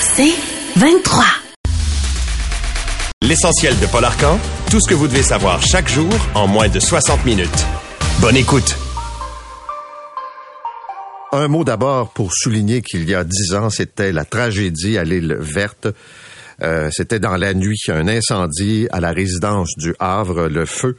C'est 23. L'essentiel de Paul Arcan, tout ce que vous devez savoir chaque jour en moins de 60 minutes. Bonne écoute. Un mot d'abord pour souligner qu'il y a dix ans, c'était la tragédie à l'île verte. Euh, c'était dans la nuit, un incendie à la résidence du Havre. Le feu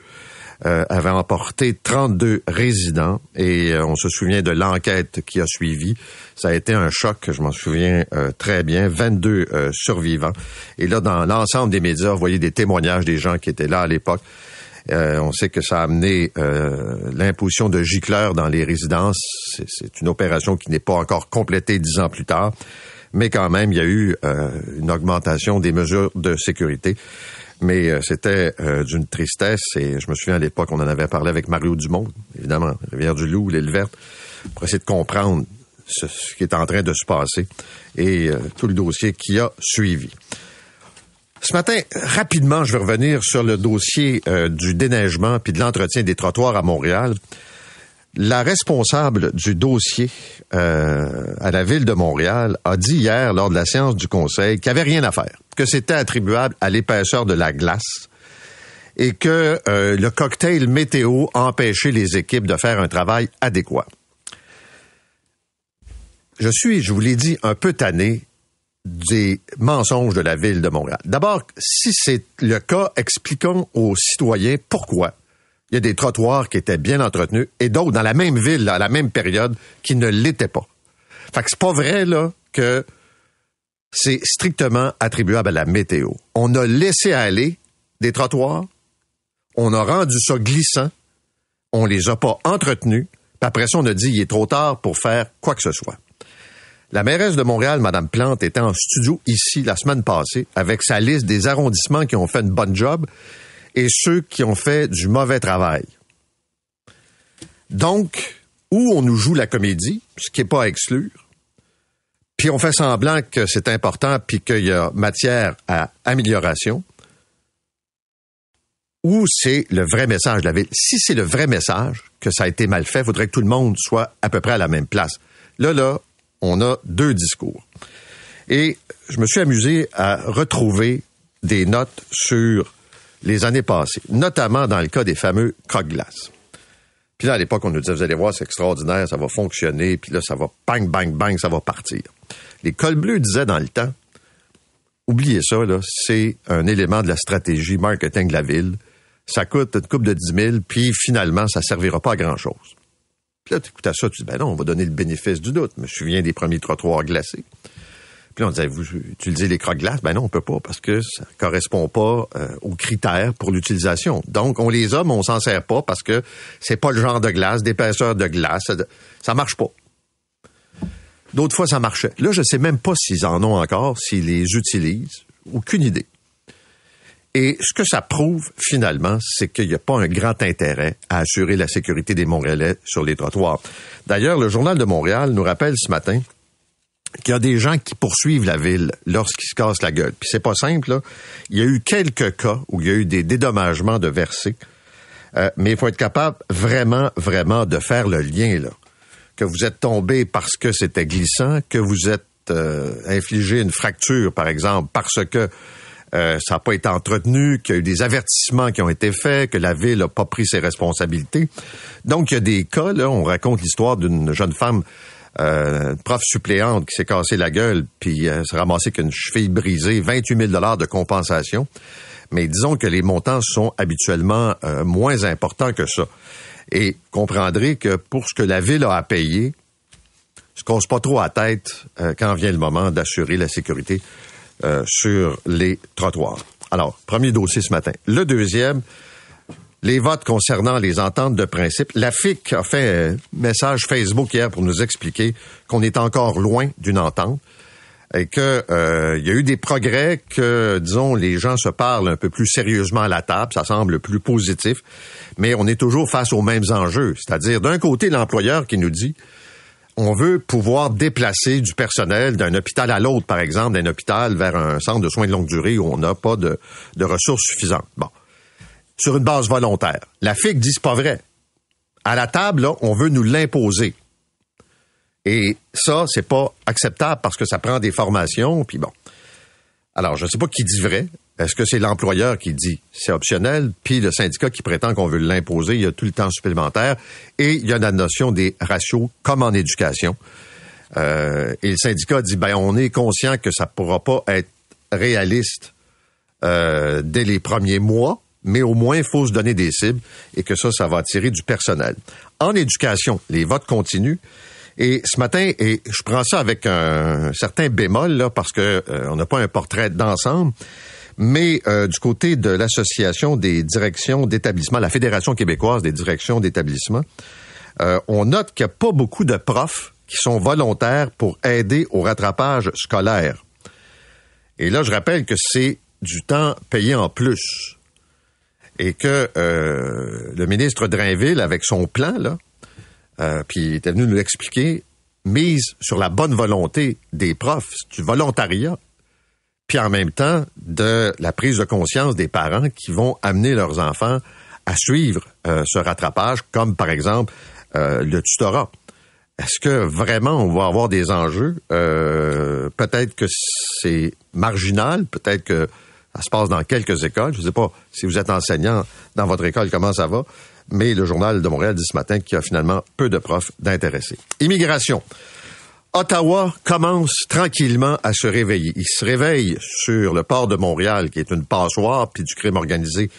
euh, avait emporté 32 résidents et euh, on se souvient de l'enquête qui a suivi. Ça a été un choc, je m'en souviens très bien, 22 survivants. Et là, dans l'ensemble des médias, vous voyez des témoignages des gens qui étaient là à l'époque. on sait que ça a amené l'imposition de gicleurs dans les résidences. C'est une opération qui n'est pas encore complétée dix ans plus tard mais quand même, il y a eu euh, une augmentation des mesures de sécurité. Mais euh, c'était euh, d'une tristesse et je me souviens à l'époque, on en avait parlé avec Mario Dumont, évidemment, Rivière-du-Loup, l'île verte, pour essayer de comprendre ce, qui est en train de se passer et tout le dossier qui a suivi. Ce matin, rapidement, je vais revenir sur le dossier du déneigement puis de l'entretien des trottoirs à Montréal. La responsable du dossier euh, à la ville de Montréal a dit hier lors de la séance du Conseil qu'il n'y avait rien à faire, que c'était attribuable à l'épaisseur de la glace et que euh, le cocktail météo empêchait les équipes de faire un travail adéquat. Je suis, je vous l'ai dit, un peu tanné des mensonges de la ville de Montréal. D'abord, si c'est le cas, expliquons aux citoyens pourquoi y a des trottoirs qui étaient bien entretenus et d'autres dans la même ville, à la même période, qui ne l'étaient pas. Fait que c'est pas vrai, que c'est strictement attribuable à la météo. On a laissé aller des trottoirs, on a rendu ça glissant, on les a pas entretenus, puis après ça, on a dit il est trop tard pour faire quoi que ce soit. La mairesse de Montréal, Mme Plante, était en studio ici la semaine passée avec sa liste des arrondissements qui ont fait une bonne job et ceux qui ont fait du mauvais travail. Donc, où on nous joue la comédie, ce qui n'est pas à exclure, puis on fait semblant que c'est important, puis qu'il y a matière à amélioration, ou c'est le vrai message de la ville? Si c'est le vrai message, que ça a été mal fait, il faudrait que tout le monde soit à peu près à la même place. Là, là, on a deux discours. Et je me suis amusé à retrouver des notes sur les années passées, notamment dans le cas des fameux croque-glace. Puis là, à l'époque, on nous disait, vous allez voir, c'est extraordinaire, ça va fonctionner, puis là, ça va bang, bang, bang, ça va partir. Les cols bleus disaient dans le temps, oubliez ça, là, c'est un élément de la stratégie marketing de la ville. Ça coûte une coupe de 10 000, puis finalement, ça servira pas à grand-chose. Puis là, tu écoutes à ça, tu dis, ben non, on va donner le bénéfice du doute. Je me souviens des premiers trottoirs glacés. Puis on disait, vous utilisez les croque-glaces? Ben non, on peut pas parce que ça correspond pas euh, aux critères pour l'utilisation. Donc, on les a, mais on s'en sert pas parce que c'est pas le genre de glace, d'épaisseur de glace. Ça marche pas. D'autres fois, ça marchait. Là, je sais même pas s'ils en ont encore, s'ils les utilisent. Aucune idée. Et ce que ça prouve, finalement, c'est qu'il n'y a pas un grand intérêt à assurer la sécurité des Montréalais sur les trottoirs. D'ailleurs, le Journal de Montréal nous rappelle ce matin qu'il y a des gens qui poursuivent la ville lorsqu'ils se cassent la gueule. Puis c'est pas simple, là. Il y a eu quelques cas où il y a eu des dédommagements de versets. Euh, mais il faut être capable vraiment, vraiment de faire le lien, là. Que vous êtes tombé parce que c'était glissant, que vous êtes euh, infligé une fracture, par exemple, parce que euh, ça n'a pas été entretenu, qu'il y a eu des avertissements qui ont été faits, que la ville n'a pas pris ses responsabilités. Donc, il y a des cas, là, on raconte l'histoire d'une jeune femme euh, prof suppléante qui s'est cassé la gueule puis euh, s'est ramassé qu'une cheville brisée, 28 000 dollars de compensation. Mais disons que les montants sont habituellement euh, moins importants que ça. Et comprendrez que pour ce que la ville a à payer, se cause pas trop à tête euh, quand vient le moment d'assurer la sécurité sur les trottoirs. Alors, premier dossier ce matin. Le deuxième, les votes concernant les ententes de principe. La FIC a fait un message Facebook hier pour nous expliquer qu'on est encore loin d'une entente et que euh, il y a eu des progrès, que disons les gens se parlent un peu plus sérieusement à la table, ça semble plus positif, mais on est toujours face aux mêmes enjeux, c'est-à-dire d'un côté l'employeur qui nous dit on veut pouvoir déplacer du personnel d'un hôpital à l'autre, par exemple, d'un hôpital vers un centre de soins de longue durée où on n'a pas de, de ressources suffisantes. Bon sur une base volontaire. La FIC dit c'est pas vrai. À la table, on veut nous l'imposer. Et ça, c'est pas acceptable parce que ça prend des formations, puis bon. Alors, je ne sais pas qui dit vrai. Est-ce que c'est l'employeur qui dit c'est optionnel, puis le syndicat qui prétend qu'on veut l'imposer, il y a tout le temps supplémentaire, et il y a la notion des ratios comme en éducation. Euh, et le syndicat dit ben on est conscient que ça pourra pas être réaliste euh, dès les premiers mois, mais au moins il faut se donner des cibles et que ça, ça va attirer du personnel. En éducation, les votes continuent. Et ce matin, et je prends ça avec un certain bémol là, parce que euh, on n'a pas un portrait d'ensemble, mais euh, du côté de l'association des directions d'établissement, la Fédération québécoise des directions d'établissement, euh, on note qu'il n'y a pas beaucoup de profs qui sont volontaires pour aider au rattrapage scolaire. Et là, je rappelle que c'est du temps payé en plus. Et que le ministre Drainville, avec son plan, là, euh, puis il était venu nous l'expliquer, mise sur la bonne volonté des profs, du volontariat, puis en même temps de la prise de conscience des parents qui vont amener leurs enfants à suivre euh, ce rattrapage, comme par exemple euh, le tutorat. Est-ce que vraiment on va avoir des enjeux? peut-être que c'est marginal, peut-être que ça se passe dans quelques écoles. Je ne sais pas si vous êtes enseignant dans votre école, comment ça va mais le journal de Montréal dit ce matin qu'il y a finalement peu de profs d'intéressés. Immigration. Ottawa commence tranquillement à se réveiller. Il se réveille sur le port de Montréal, qui est une passoire, puis du crime organisé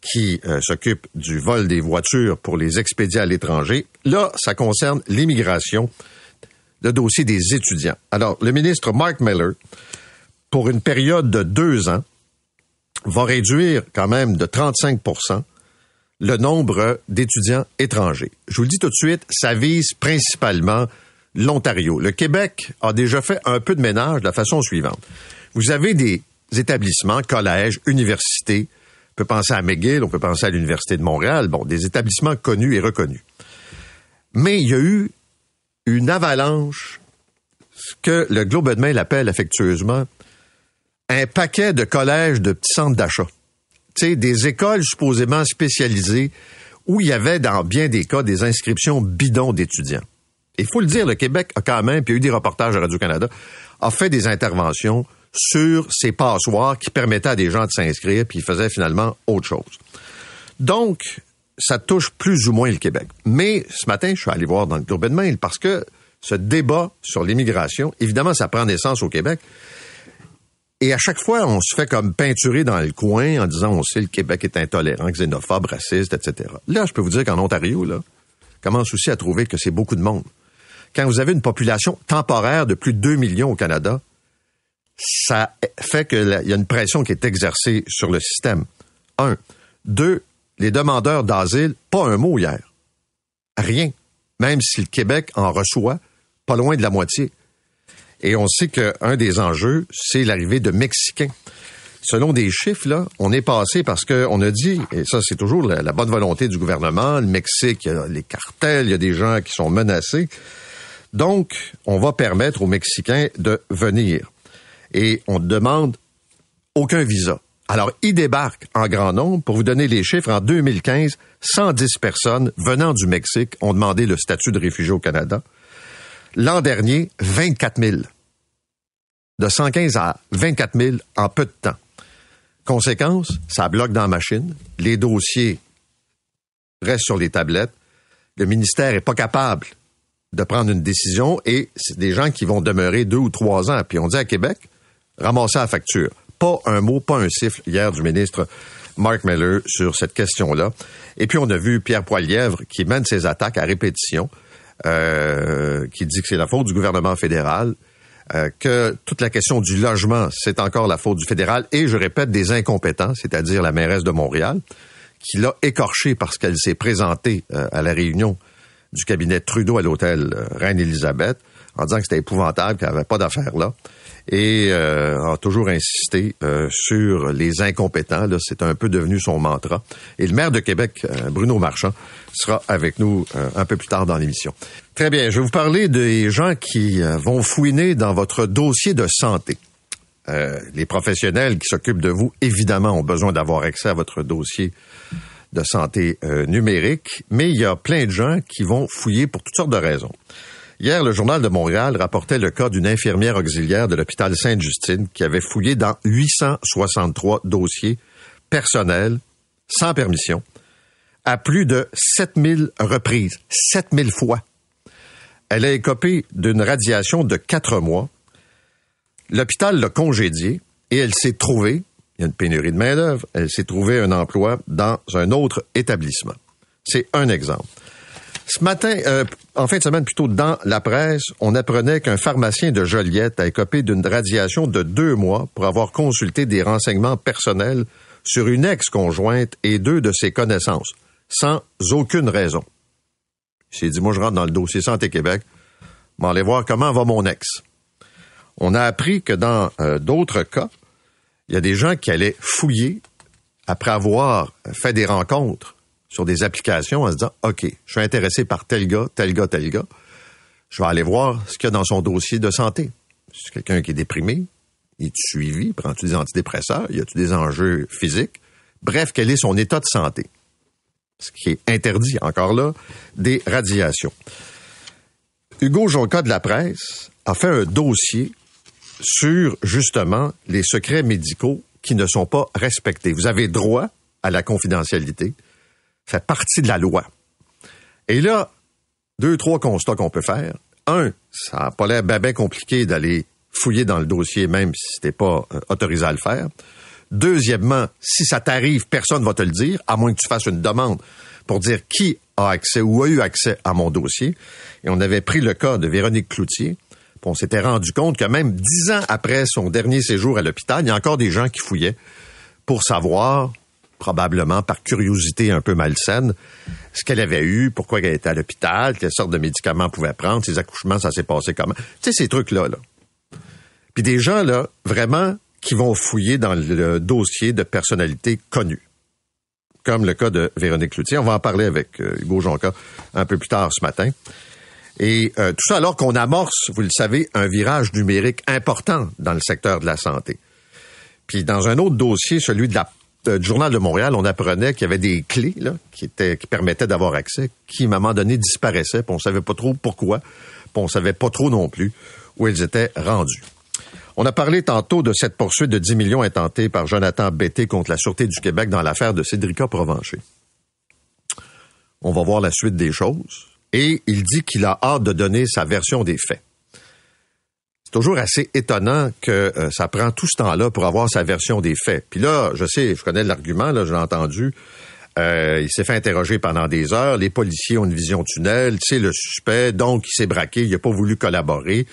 qui euh, s'occupe du vol des voitures pour les expédier à l'étranger. Là, ça concerne l'immigration, le dossier des étudiants. Alors, le ministre Mark Miller, pour une période de deux ans, va réduire quand même de 35% le nombre d'étudiants étrangers. Je vous le dis tout de suite, ça vise principalement l'Ontario. Le Québec a déjà fait un peu de ménage de la façon suivante. Vous avez des établissements, collèges, universités. On peut penser à McGill, on peut penser à l'Université de Montréal. Bon, des établissements connus et reconnus. Mais il y a eu une avalanche, ce que le Globe Mail appelle affectueusement un paquet de collèges de petits centres d'achat des écoles supposément spécialisées où il y avait dans bien des cas des inscriptions bidons d'étudiants. Il faut le dire, le Québec a quand même, puis il y a eu des reportages à Radio-Canada, a fait des interventions sur ces passoires qui permettaient à des gens de s'inscrire, puis ils faisaient finalement autre chose. Donc, ça touche plus ou moins le Québec. Mais ce matin, je suis allé voir dans le Globe de Mail parce que ce débat sur l'immigration, évidemment, ça prend naissance au Québec, et à chaque fois, on se fait comme peinturer dans le coin en disant on sait le Québec est intolérant, xénophobe, raciste, etc. Là, je peux vous dire qu'en Ontario, là, commence aussi à trouver que c'est beaucoup de monde. Quand vous avez une population temporaire de plus de 2 millions au Canada, ça fait qu'il y a une pression qui est exercée sur le système. Un. Deux, les demandeurs d'asile, pas un mot hier. Rien. Même si le Québec en reçoit pas loin de la moitié. Et on sait qu'un des enjeux, c'est l'arrivée de Mexicains. Selon des chiffres, là, on est passé parce qu'on a dit, et ça c'est toujours la, bonne volonté du gouvernement, le Mexique, il y a les cartels, il y a des gens qui sont menacés. Donc, on va permettre aux Mexicains de venir. Et on demande aucun visa. Alors, ils débarquent en grand nombre. Pour vous donner les chiffres, en 2015, 110 personnes venant du Mexique ont demandé le statut de réfugié au Canada. L'an dernier, 24 000. De 115 à 24 000 en peu de temps. Conséquence, ça bloque dans la machine. Les dossiers restent sur les tablettes. Le ministère est pas capable de prendre une décision et c'est des gens qui vont demeurer deux ou trois ans. Puis on dit à Québec, ramasser la facture. Pas un mot, pas un siffle hier du ministre Mark Miller sur cette question-là. Et puis on a vu Pierre Poilièvre qui mène ses attaques à répétition. Euh, qui dit que c'est la faute du gouvernement fédéral, euh, que toute la question du logement, c'est encore la faute du fédéral, et je répète, des incompétents, c'est-à-dire la mairesse de Montréal, qui l'a écorché parce qu'elle s'est présentée euh, à la réunion du cabinet Trudeau à l'hôtel Reine-Élisabeth en disant que c'était épouvantable, qu'elle n'avait pas d'affaires là et euh, a toujours insisté sur les incompétents. Là, c'est un peu devenu son mantra. Et le maire de Québec, Bruno Marchand, sera avec nous un peu plus tard dans l'émission. Très bien, je vais vous parler des gens qui vont fouiner dans votre dossier de santé. les professionnels qui s'occupent de vous, évidemment, ont besoin d'avoir accès à votre dossier de santé numérique, mais il y a plein de gens qui vont fouiller pour toutes sortes de raisons. Hier, le journal de Montréal rapportait le cas d'une infirmière auxiliaire de l'hôpital Sainte-Justine qui avait fouillé dans 863 dossiers personnels sans permission à plus de 7000 reprises, 7000 fois. Elle a écopé d'une radiation de quatre mois. L'hôpital l'a congédiée et elle s'est trouvée, il y a une pénurie de main-d'œuvre, elle s'est trouvée un emploi dans un autre établissement. C'est un exemple. Ce matin, euh, en fin de semaine, plutôt dans la presse, on apprenait qu'un pharmacien de Joliette a écopé d'une radiation de deux mois pour avoir consulté des renseignements personnels sur une ex-conjointe et deux de ses connaissances, sans aucune raison. Il dit, moi, je rentre dans le dossier Santé Québec, vais aller voir comment va mon ex. On a appris que dans euh, d'autres cas, il y a des gens qui allaient fouiller après avoir fait des rencontres sur des applications en se disant, OK, je suis intéressé par tel gars, tel gars, tel gars. Je vais aller voir ce qu'il y a dans son dossier de santé. C'est quelqu'un qui est déprimé, il est suivi, prend-tu des antidépresseurs, y a-tu des enjeux physiques? Bref, quel est son état de santé? Ce qui est interdit, encore là, des radiations. Hugo Jonca de la presse a fait un dossier sur, justement, les secrets médicaux qui ne sont pas respectés. Vous avez droit à la confidentialité fait partie de la loi. Et là, deux, trois constats qu'on peut faire. Un, ça n'a pas l'air bien, compliqué d'aller fouiller dans le dossier, même si c'était pas euh, autorisé à le faire. Deuxièmement, si ça t'arrive, personne va te le dire, à moins que tu fasses une demande pour dire qui a accès ou a eu accès à mon dossier. Et on avait pris le cas de Véronique Cloutier. On s'était rendu compte que même dix ans après son dernier séjour à l'hôpital, il y a encore des gens qui fouillaient pour savoir probablement par curiosité un peu malsaine, ce qu'elle avait eu, pourquoi elle était à l'hôpital, quelle sorte de médicaments pouvait prendre, ses accouchements, ça s'est passé comment. Tu sais, ces trucs-là, là. Puis des gens, là, vraiment, qui vont fouiller dans le dossier de personnalités connues. Comme le cas de Véronique Cloutier. On va en parler avec euh, Hugo Jonca un peu plus tard ce matin. Et euh, tout ça alors qu'on amorce, vous le savez, un virage numérique important dans le secteur de la santé. Puis dans un autre dossier, celui de la euh, du Journal de Montréal, on apprenait qu'il y avait des clés qui, étaient, qui permettaient d'avoir accès, qui, à un moment donné, disparaissaient, puis on savait pas trop pourquoi, puis on savait pas trop non plus où elles étaient rendues. On a parlé tantôt de cette poursuite de 10 millions intentée par Jonathan Betté contre la Sûreté du Québec dans l'affaire de Cédrica Provencher. On va voir la suite des choses. Et il dit qu'il a hâte de donner sa version des faits c'est toujours assez étonnant que euh, ça prend tout ce temps-là pour avoir sa version des faits. Puis là, je sais, je connais l'argument, là, je l'ai entendu. Euh, il s'est fait interroger pendant des heures. Les policiers ont une vision tunnel. C'est le suspect, donc il s'est braqué. Il n'a pas voulu collaborer.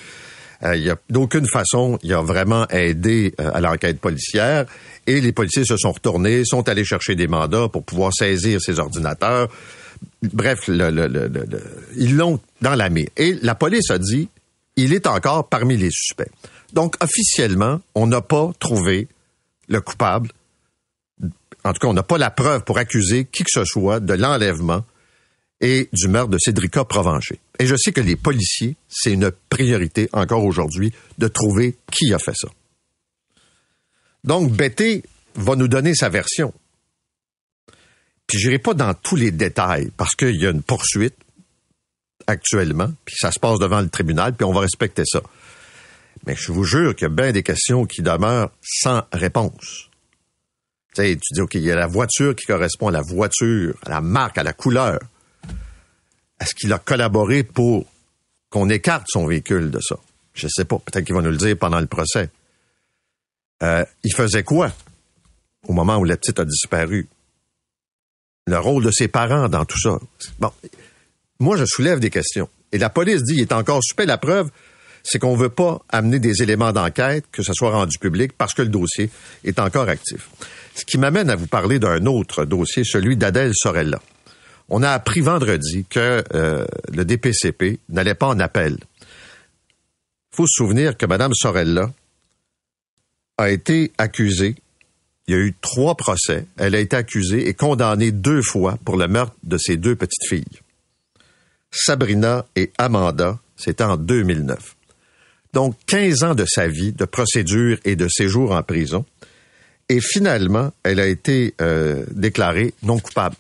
Euh, d'aucune façon, il a vraiment aidé à l'enquête policière. Et les policiers se sont retournés, sont allés chercher des mandats pour pouvoir saisir ses ordinateurs. Bref, ils l'ont dans la mire. Et la police a dit, il est encore parmi les suspects. Donc, officiellement, on n'a pas trouvé le coupable. En tout cas, on n'a pas la preuve pour accuser qui que ce soit de l'enlèvement et du meurtre de Cédrica Provencher. Et je sais que les policiers, c'est une priorité encore aujourd'hui de trouver qui a fait ça. Donc, Betty va nous donner sa version. Puis j'irai pas dans tous les détails parce qu'il y a une poursuite, actuellement, puis ça se passe devant le tribunal, puis on va respecter ça. Mais je vous jure qu'il y a bien des questions qui demeurent sans réponse. Tu sais, tu dis, OK, il y a la voiture qui correspond à la voiture, à la marque, à la couleur. Est-ce qu'il a collaboré pour qu'on écarte son véhicule de ça? Je sais pas. Peut-être qu'il va nous le dire pendant le procès. Euh, il faisait quoi au moment où la petite a disparu? Le rôle de ses parents dans tout ça. Bon, moi, je soulève des questions. Et la police dit, il est encore suspect. La preuve, c'est qu'on ne veut pas amener des éléments d'enquête, que ce soit rendu public, parce que le dossier est encore actif. Ce qui m'amène à vous parler d'un autre dossier, celui d'Adèle Sorella. On a appris vendredi que euh, le DPCP n'allait pas en appel. Faut se souvenir que Mme Sorella a été accusée. Il y a eu trois procès. Elle a été accusée et condamnée deux fois pour le meurtre de ses deux petites filles. Sabrina et Amanda, c'était en 2009. Donc 15 ans de sa vie, de procédure et de séjour en prison. Et finalement, elle a été euh, déclarée non coupable.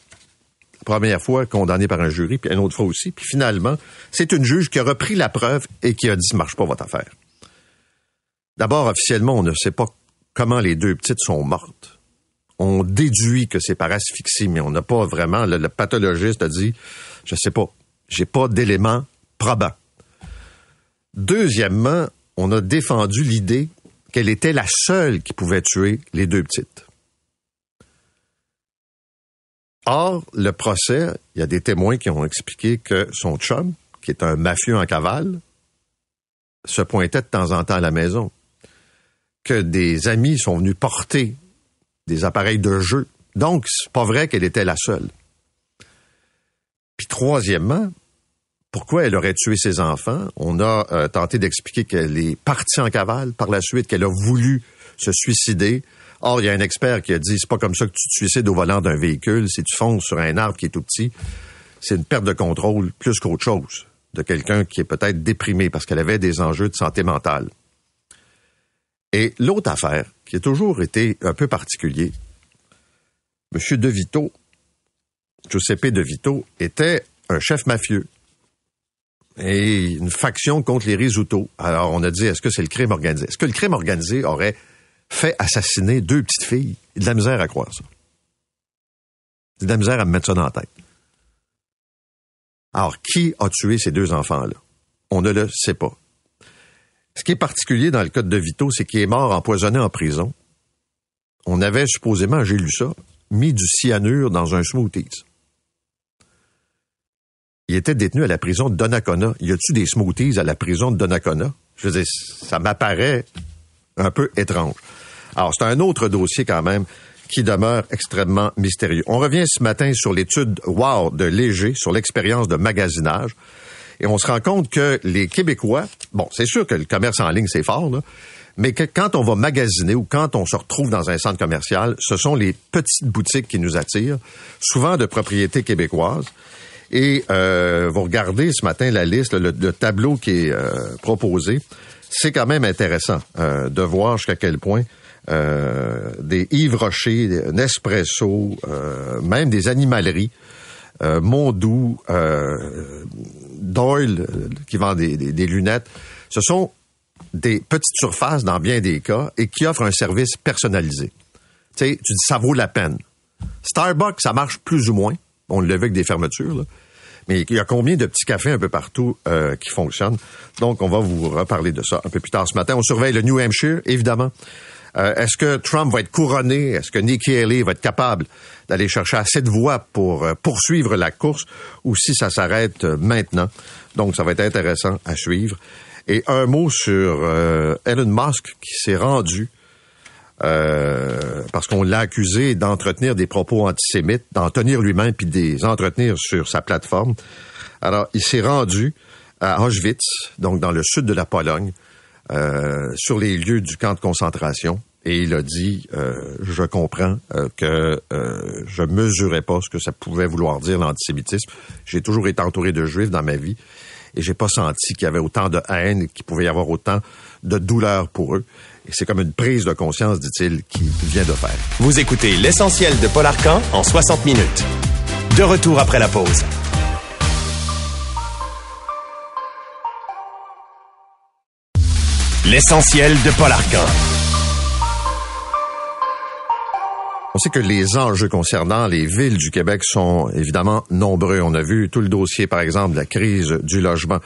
Première fois condamné par un jury, puis une autre fois aussi. Puis finalement, c'est une juge qui a repris la preuve et qui a dit, marche pas votre affaire. D'abord, officiellement, on ne sait pas comment les deux petites sont mortes. On déduit que c'est par asphyxie, mais on n'a pas vraiment, le, pathologiste a dit, je sais pas, j'ai pas d'éléments probants. Deuxièmement, on a défendu l'idée qu'elle était la seule qui pouvait tuer les deux petites. Or, le procès, il y a des témoins qui ont expliqué que son chum, qui est un mafieux en cavale, se pointait de temps en temps à la maison. Que des amis sont venus porter des appareils de jeu. Donc, c'est pas vrai qu'elle était la seule. Puis troisièmement, pourquoi elle aurait tué ses enfants? On a euh, tenté d'expliquer qu'elle est partie en cavale par la suite, qu'elle a voulu se suicider, Or, il y a un expert qui a dit, c'est pas comme ça que tu te suicides au volant d'un véhicule, si tu fonces sur un arbre qui est tout petit, c'est une perte de contrôle plus qu'autre chose de quelqu'un qui est peut-être déprimé parce qu'elle avait des enjeux de santé mentale. Et l'autre affaire, qui a toujours été un peu particulier, M. De Vito, Giuseppe De Vito, était un chef mafieux et une faction contre les risottos. Alors, on a dit, est-ce que c'est le crime organisé? Est-ce que le crime organisé aurait fait assassiner deux petites filles. Il de la misère à croire ça. De la misère à me mettre ça dans la tête. Alors, qui a tué ces deux enfants-là? On ne le sait pas. Ce qui est particulier dans le cas de Vito, c'est qu'il est mort empoisonné en prison. On avait supposément, j'ai lu ça, mis du cyanure dans un smoothies. Il était détenu à la prison de Donnacona. Y a-tu des smoothies à la prison de Donnacona? Je veux ça m'apparaît un peu étrange. Alors, c'est un autre dossier quand même qui demeure extrêmement mystérieux. On revient ce matin sur l'étude WOW de Léger sur l'expérience de magasinage. Et on se rend compte que les Québécois, bon, c'est sûr que le commerce en ligne, c'est fort, mais que quand on va magasiner ou quand on se retrouve dans un centre commercial, ce sont les petites boutiques qui nous attirent, souvent de propriétés québécoises. Et euh, vous regardez ce matin la liste, le, tableau qui est euh, proposé, c'est quand même intéressant euh, de voir jusqu'à quel point euh, des Yves Rocher, Nespresso, euh, même des animaleries, Mondou, Doyle, qui vend des, lunettes, ce sont des petites surfaces dans bien des cas et qui offrent un service personnalisé. Tu tu dis ça vaut la peine. Starbucks, ça marche plus ou moins. On le vu avec des fermetures, là. Mais il y a combien de petits cafés un peu partout euh, qui fonctionnent? Donc, on va vous reparler de ça un peu plus tard ce matin. On surveille le New Hampshire, évidemment. Euh, est-ce que Trump va être couronné? Est-ce que Nikki Haley va être capable d'aller chercher assez de voix pour euh, poursuivre la course? Ou si ça s'arrête maintenant? Donc, ça va être intéressant à suivre. Et un mot sur Elon Musk qui s'est rendu parce qu'on l'a accusé d'entretenir des propos antisémites, d'en tenir lui-même puis de les entretenir sur sa plateforme. Alors, il s'est rendu à Auschwitz, donc dans le sud de la Pologne, euh, sur les lieux du camp de concentration. Et il a dit, euh, je comprends euh, que je mesurais pas ce que ça pouvait vouloir dire l'antisémitisme. J'ai toujours été entouré de juifs dans ma vie et j'ai pas senti qu'il y avait autant de haine qu'il pouvait y avoir autant de douleur pour eux. Et c'est comme une prise de conscience, dit-il, qu'il vient de faire. Vous écoutez l'essentiel de Paul Arcan en 60 minutes. De retour après la pause. L'essentiel de Paul Arcan. On sait que les enjeux concernant les villes du Québec sont évidemment nombreux. On a vu tout le dossier, par exemple, de la crise du logement,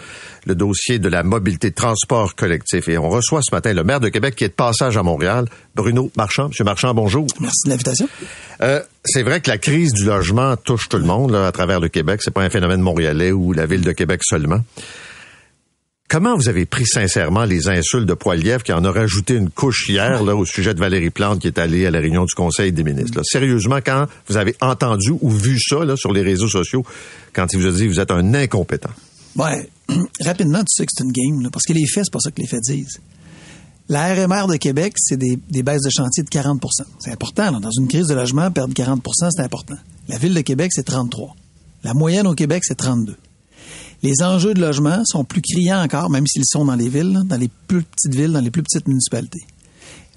le dossier de la mobilité de transport collectif. Et on reçoit ce matin le maire de Québec qui est de passage à Montréal, Bruno Marchand. Monsieur Marchand, bonjour. Merci de l'invitation. Euh, c'est vrai que la crise du logement touche tout le monde à travers le Québec. C'est pas un phénomène montréalais ou la ville de Québec seulement. Comment vous avez pris sincèrement les insultes de Poilievre qui en a rajouté une couche hier là, au sujet de Valérie Plante qui est allée à la réunion du Conseil des ministres? Sérieusement, quand vous avez entendu ou vu ça là, sur les réseaux sociaux, quand il vous a dit vous êtes un incompétent? Ouais, rapidement, tu sais que c'est une game, parce que les faits, c'est pas ça que les faits disent. La RMR de Québec, c'est des, baisses de chantier de 40% C'est important. Dans une crise de logement, perdre 40% c'est important. La ville de Québec, c'est 33 La moyenne au Québec, c'est 32 les enjeux de logement sont plus criants encore, même s'ils sont dans les villes, dans les plus petites villes, dans les plus petites municipalités.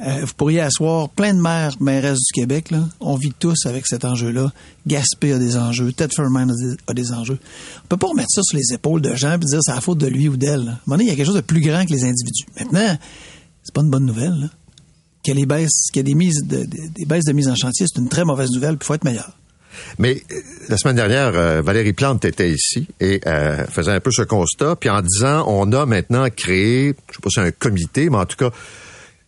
Euh, vous pourriez asseoir plein de maires, maires du Québec. On vit tous avec cet enjeu-là. Gaspé a des enjeux. Ted Furman a des, a enjeux. On peut pas remettre ça sur les épaules de gens et dire c'est la faute de lui ou d'elle. À il y a quelque chose de plus grand que les individus. Maintenant, c'est pas une bonne nouvelle. Qu'il y ait des baisses, de, mise en chantier, c'est une très mauvaise nouvelle. Il faut être meilleur. Mais euh, la semaine dernière, euh, Valérie Plante était ici et euh, faisait un peu ce constat, puis en disant on a maintenant créé, je sais pas si c'est un comité, mais en tout cas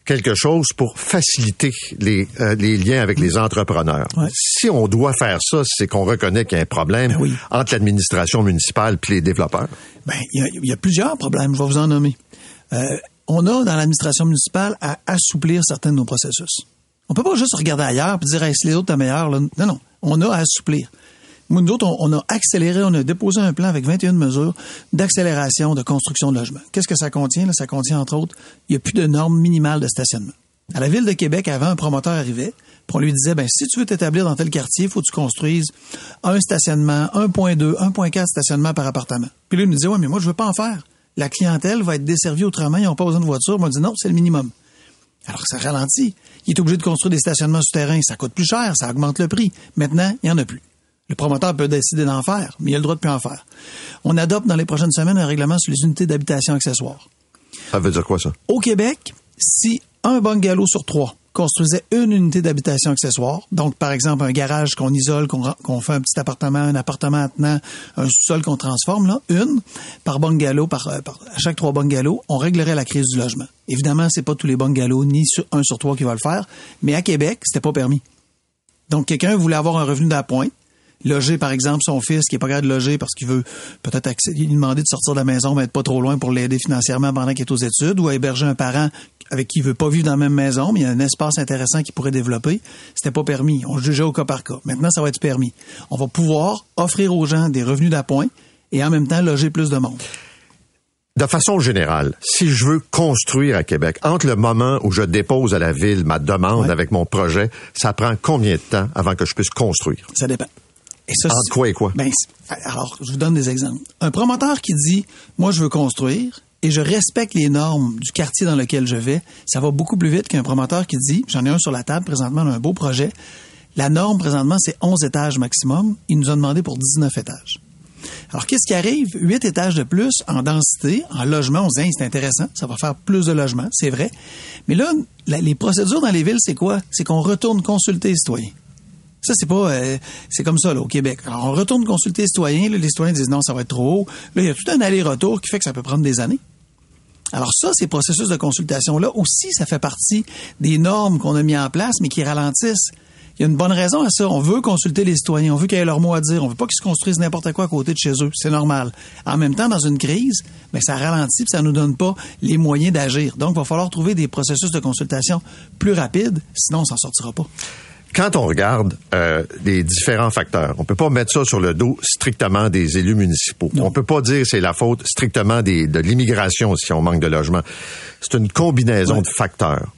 quelque chose pour faciliter les, euh, les liens avec les entrepreneurs. Ouais. Si on doit faire ça, c'est qu'on reconnaît qu'il y a un problème Ben oui. entre l'administration municipale et les développeurs. Ben, il y, a- il y a plusieurs problèmes, je vais vous en nommer. Euh, on a dans l'administration municipale à assouplir certains de nos processus. On peut pas juste regarder ailleurs et dire hey, si les autres sont meilleurs. Là. Non, non. On a à assouplir. Nous autres, on, a accéléré, on a déposé un plan avec 21 mesures d'accélération de construction de logements. Qu'est-ce que ça contient? Là? Ça contient, entre autres, il n'y a plus de normes minimales de stationnement. À la ville de Québec, avant, un promoteur arrivait, puis on lui disait, ben, si tu veux t'établir dans tel quartier, il faut que tu construises un stationnement, 1.2, 1.4 stationnements par appartement. Puis lui, il nous disait, ouais, mais moi, je veux pas en faire. La clientèle va être desservie autrement, ils n'ont pas besoin de voiture. On dit, non, c'est le minimum. Alors, ça ralentit. Il est obligé de construire des stationnements souterrains. Ça coûte plus cher, ça augmente le prix. Maintenant, il n'y en a plus. Le promoteur peut décider d'en faire, mais il a le droit de plus en faire. On adopte dans les prochaines semaines un règlement sur les unités d'habitation accessoires. Ça veut dire quoi ça? Au Québec, si un bungalow sur trois construisait une unité d'habitation accessoire, donc par exemple un garage qu'on isole, qu'on fait un petit appartement, un appartement attenant, un sous-sol qu'on transforme, là, une par bungalow, par, euh, par- à chaque trois bungalows, on réglerait la crise du logement. Évidemment, c'est pas tous les bungalows ni un sur trois qui va le faire, mais à Québec, c'était pas permis. Donc, quelqu'un voulait avoir un revenu d'appoint, loger, par exemple, son fils qui est pas capable de loger parce qu'il veut peut-être lui demander de sortir de la maison, mais être pas trop loin pour l'aider financièrement pendant qu'il est aux études, ou à héberger un parent avec qui il veut pas vivre dans la même maison, mais il y a un espace intéressant qu'il pourrait développer. C'était pas permis. On jugeait au cas par cas. Maintenant, ça va être permis. On va pouvoir offrir aux gens des revenus d'appoint et en même temps loger plus de monde. De façon générale, si je veux construire à Québec, entre le moment où je dépose à la ville ma demande Ouais. avec mon projet, ça prend combien de temps avant que je puisse construire? Ça dépend. Et ça, Entre quoi et quoi? Ben, alors, je vous donne des exemples. Un promoteur qui dit, moi, je veux construire et je respecte les normes du quartier dans lequel je vais, ça va beaucoup plus vite qu'un promoteur qui dit, j'en ai un sur la table présentement, on a un beau projet. La norme présentement, c'est 11 étages maximum. Il nous a demandé pour 19 étages. Alors, qu'est-ce qui arrive? Huit étages de plus en densité, en logement. On se dit, c'est intéressant, ça va faire plus de logements, c'est vrai. Mais là, les procédures dans les villes, c'est quoi? C'est qu'on retourne consulter les citoyens. Ça, c'est pas, euh, c'est comme ça, là, au Québec. Alors, on retourne consulter les citoyens, là, les citoyens disent non, ça va être trop haut. Là, il y a tout un aller-retour qui fait que ça peut prendre des années. Alors ça, ces processus de consultation-là, aussi, ça fait partie des normes qu'on a mis en place, mais qui ralentissent. Il y a une bonne raison à ça. On veut consulter les citoyens. On veut qu'ils aient leur mot à dire. On veut pas qu'ils se construisent n'importe quoi à côté de chez eux. C'est normal. En même temps, dans une crise, ben, ça ralentit ça nous donne pas les moyens d'agir. Donc, il va falloir trouver des processus de consultation plus rapides. Sinon, on s'en sortira pas. Quand on regarde euh, les différents facteurs, on peut pas mettre ça sur le dos strictement des élus municipaux. Non. On peut pas dire que c'est la faute strictement des, de l'immigration si on manque de logement. C'est une combinaison de facteurs.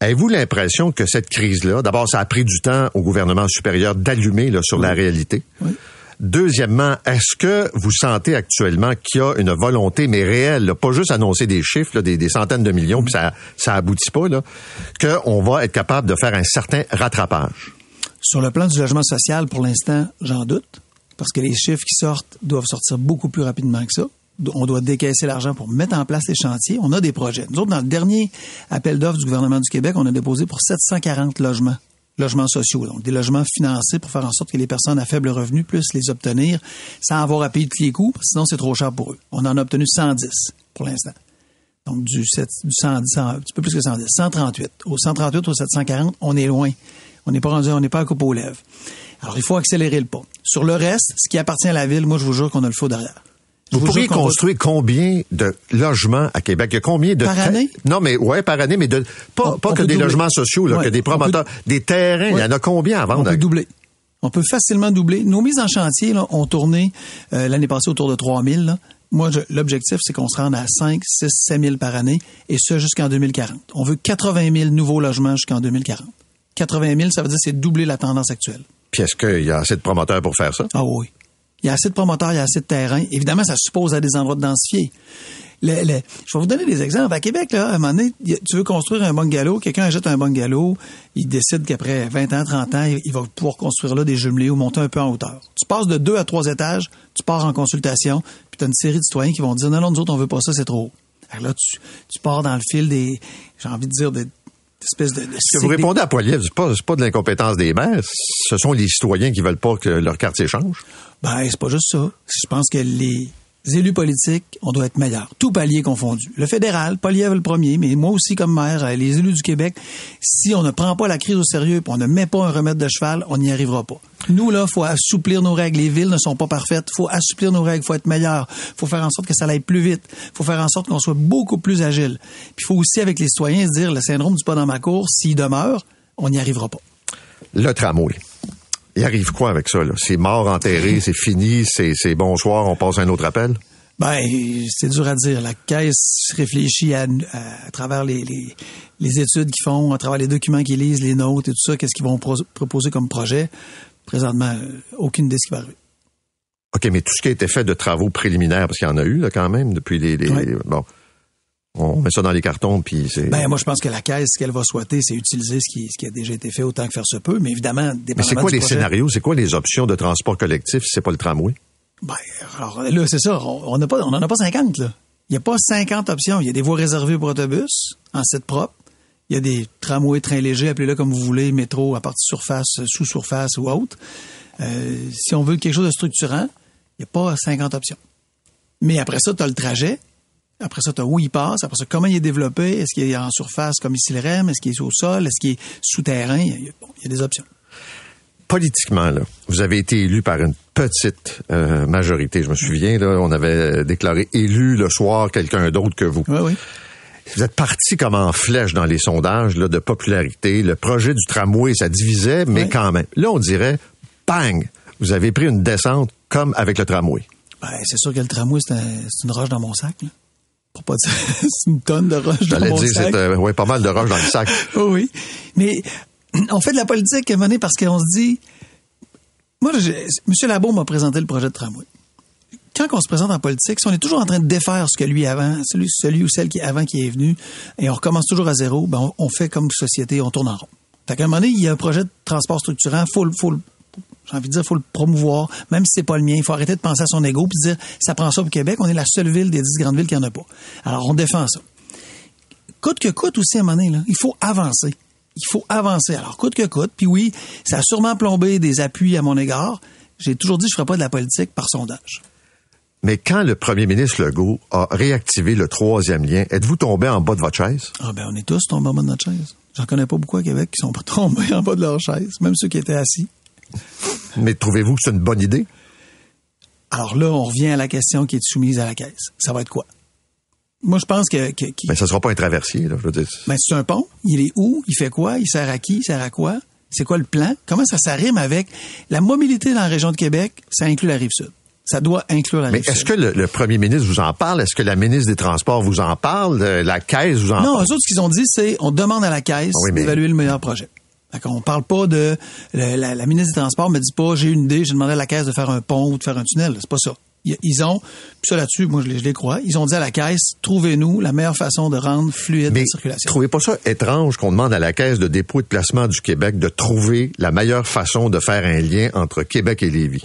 Avez-vous l'impression que cette crise-là, d'abord, ça a pris du temps au gouvernement supérieur d'allumer sur la réalité? Oui. Deuxièmement, est-ce que vous sentez actuellement qu'il y a une volonté, mais réelle, là, pas juste annoncer des chiffres, des centaines de millions, puis ça, ça aboutit pas, là, qu'on va être capable de faire un certain rattrapage? Sur le plan du logement social, pour l'instant, j'en doute, parce que les chiffres qui sortent doivent sortir beaucoup plus rapidement que ça. On doit décaisser l'argent pour mettre en place les chantiers. On a des projets. Nous autres, dans le dernier appel d'offres du gouvernement du Québec, on a déposé pour 740 logements, logements sociaux, donc des logements financés pour faire en sorte que les personnes à faible revenu puissent les obtenir sans avoir à payer tous les coûts, sinon c'est trop cher pour eux. On en a obtenu 110 pour l'instant. Donc, du, 7, du 110, 100, un petit peu plus que 110, 138. Au 138, au 740, on est loin. On n'est pas rendu, on n'est pas à coupe aux lèvres. Alors, il faut accélérer le pas. Sur le reste, ce qui appartient à la ville, moi, je vous jure qu'on a le faux derrière. Vous pourriez va- construire combien de logements à Québec? Il y a combien de... Par année? Non, mais ouais, par année, mais de pas, On- pas on que des doubler. logements sociaux, là, Ouais, que des on peut- promoteurs, des terrains. Il y en a combien à On vendre? peut doubler. On peut facilement doubler. Nos mises en chantier là, ont tourné euh, l'année passée autour de 3 000. là. Moi, je- l'objectif, c'est qu'on se rende à 5, 6, 7 000 par année, et ce jusqu'en 2040. On veut 80 000 nouveaux logements jusqu'en 2040. 80 000, ça veut dire que c'est doubler la tendance actuelle. Puis est-ce qu'il y a assez de promoteurs pour faire ça? Ah oui. Il y a assez de promoteurs, il y a assez de terrain. Évidemment, ça suppose à des endroits de densifier. le- le- je vais vous donner des exemples. À Québec, là, à un moment donné, tu veux construire un bungalow, quelqu'un achète un bungalow, il décide qu'après 20 ans, 30 ans, il il va pouvoir construire là des jumelés ou monter un peu en hauteur. Tu passes de deux à trois étages, tu pars en consultation, puis tu as une série de citoyens qui vont dire non, non, nous autres, on veut pas ça, c'est trop haut. Alors là, tu, tu pars dans le fil des, j'ai envie de dire, des espèces de, que vous répondez à Poiliev, c'est pas, pas de l'incompétence des maires, ce sont les citoyens qui veulent pas que leur quartier change? Ben, c'est pas juste ça. Je pense que les élus politiques, on doit être meilleurs. Tout palier confondu. Le fédéral, Poliev le premier, mais moi aussi comme maire, euh, les élus du Québec, si on ne prend pas la crise au sérieux et on ne met pas un remède de cheval, on n'y arrivera pas. Nous, là, faut assouplir nos règles. Les villes ne sont pas parfaites. faut assouplir nos règles. faut être meilleur. faut faire en sorte que ça aille plus vite. faut faire en sorte qu'on soit beaucoup plus agile. Puis il faut aussi, avec les citoyens, se dire, le syndrome du pas dans ma cour, s'il demeure, on n'y arrivera pas. Le tramway. Il arrive quoi avec ça, là? C'est mort, enterré, c'est fini, c'est, bonsoir, on passe à un autre appel? Ben, c'est dur à dire. La caisse réfléchit à, à, à travers les, les, les études qu'ils font, à travers les documents qu'ils lisent, les notes et tout ça, qu'est-ce qu'ils vont pro- proposer comme projet. Présentement, euh, aucune idée de ce qui va arriver. OK, mais tout ce qui a été fait de travaux préliminaires, parce qu'il y en a eu, là, quand même, depuis les, les- Ouais. les- bon. On met ça dans les cartons, puis c'est... Ben, moi, je pense que la caisse, ce qu'elle va souhaiter, c'est utiliser ce qui, ce qui a déjà été fait autant que faire se peut. Mais évidemment, mais c'est quoi les projet- scénarios? C'est quoi les options de transport collectif si c'est pas le tramway? Ben, alors là, c'est ça. On on n'a pas, on en a pas 50, là. Il n'y a pas 50 options. Il y a des voies réservées pour autobus en site propre. Il y a des tramways, trains légers, appelez-le comme vous voulez, métro à partie surface, sous-surface ou autre. Euh, si on veut quelque chose de structurant, il n'y a pas 50 options. Mais après ça, tu as le trajet. Après ça, tu as où il passe? Après ça, comment il est développé? Est-ce qu'il est en surface comme ici le REM? Est-ce qu'il est au sol? Est-ce qu'il est souterrain? Il y a, bon, il y a des options. Politiquement, là, vous avez été élu par une petite euh, majorité. Je me souviens, là, on avait déclaré élu le soir quelqu'un d'autre que vous. Oui, oui. Vous êtes parti comme en flèche dans les sondages là, de popularité. Le projet du tramway, ça divisait, mais quand même. Là, on dirait, bang, vous avez pris une descente comme avec le tramway. Ben, c'est sûr que le tramway, c'est un- c'est une roche dans mon sac. Là. Pour pas dire, c'est une tonne de roche dans J'allais mon dire, sac. c'est euh, ouais, pas mal de roches dans le sac. Oui. Mais on fait de la politique à un moment donné parce qu'on se dit. Moi, M. Labo m'a présenté le projet de tramway. Quand on se présente en politique, si on est toujours en train de défaire ce que lui avant, celui, celui ou celle qui avant qui est venu, et on recommence toujours à zéro, ben on, on fait comme société, on tourne en rond. Fait qu'à un moment donné, il y a un projet de transport structurant, faut, faut, le- j'ai envie de dire, faut le promouvoir, même si c'est pas le mien. Il faut arrêter de penser à son ego puis dire, ça prend ça pour Québec. On est la seule ville des dix grandes villes qui en a pas. Alors, on défend ça coûte que coûte aussi à un moment donné, là, il faut avancer. Il faut avancer. Alors, coûte que coûte. Puis oui, ça a sûrement plombé des appuis à mon égard. J'ai toujours dit je ne ferai pas de la politique par sondage. Mais quand le premier ministre Legault a réactivé le troisième lien, êtes-vous tombé en bas de votre chaise? Ah ben, on est tous tombés en bas de notre chaise. J'en connais pas beaucoup à Québec qui sont pas tombés en bas de leur chaise, même ceux qui étaient assis. Mais trouvez-vous que c'est une bonne idée? Alors là, on revient à la question qui est soumise à la caisse. Ça va être quoi? Moi, je pense que, Mais ça sera pas un traversier, là, je veux dire. Ben, c'est un pont. Il est où? Il fait quoi? Il sert à qui? Il sert à quoi? C'est quoi le plan? Comment ça s'arrime avec la mobilité dans la région de Québec? Ça inclut la rive sud. Ça doit inclure la Mais rive sud. est-ce que le, le premier ministre vous en parle? Est-ce que la ministre des Transports vous en parle? Euh, La caisse vous en Non, parle? eux autres, ce qu'ils ont dit, c'est on demande à la caisse Ah oui, mais- d'évaluer le meilleur projet. On parle pas de la, la ministre des Transports me dit pas j'ai une idée, j'ai demandé à la caisse de faire un pont ou de faire un tunnel. C'est pas ça. Ils ont, puis ça là-dessus, moi je les, je les crois, ils ont dit à la caisse, trouvez-nous la meilleure façon de rendre fluide Mais la circulation. trouvez pas ça étrange qu'on demande à la Caisse de dépôt et de placement du Québec de trouver la meilleure façon de faire un lien entre Québec et Lévis?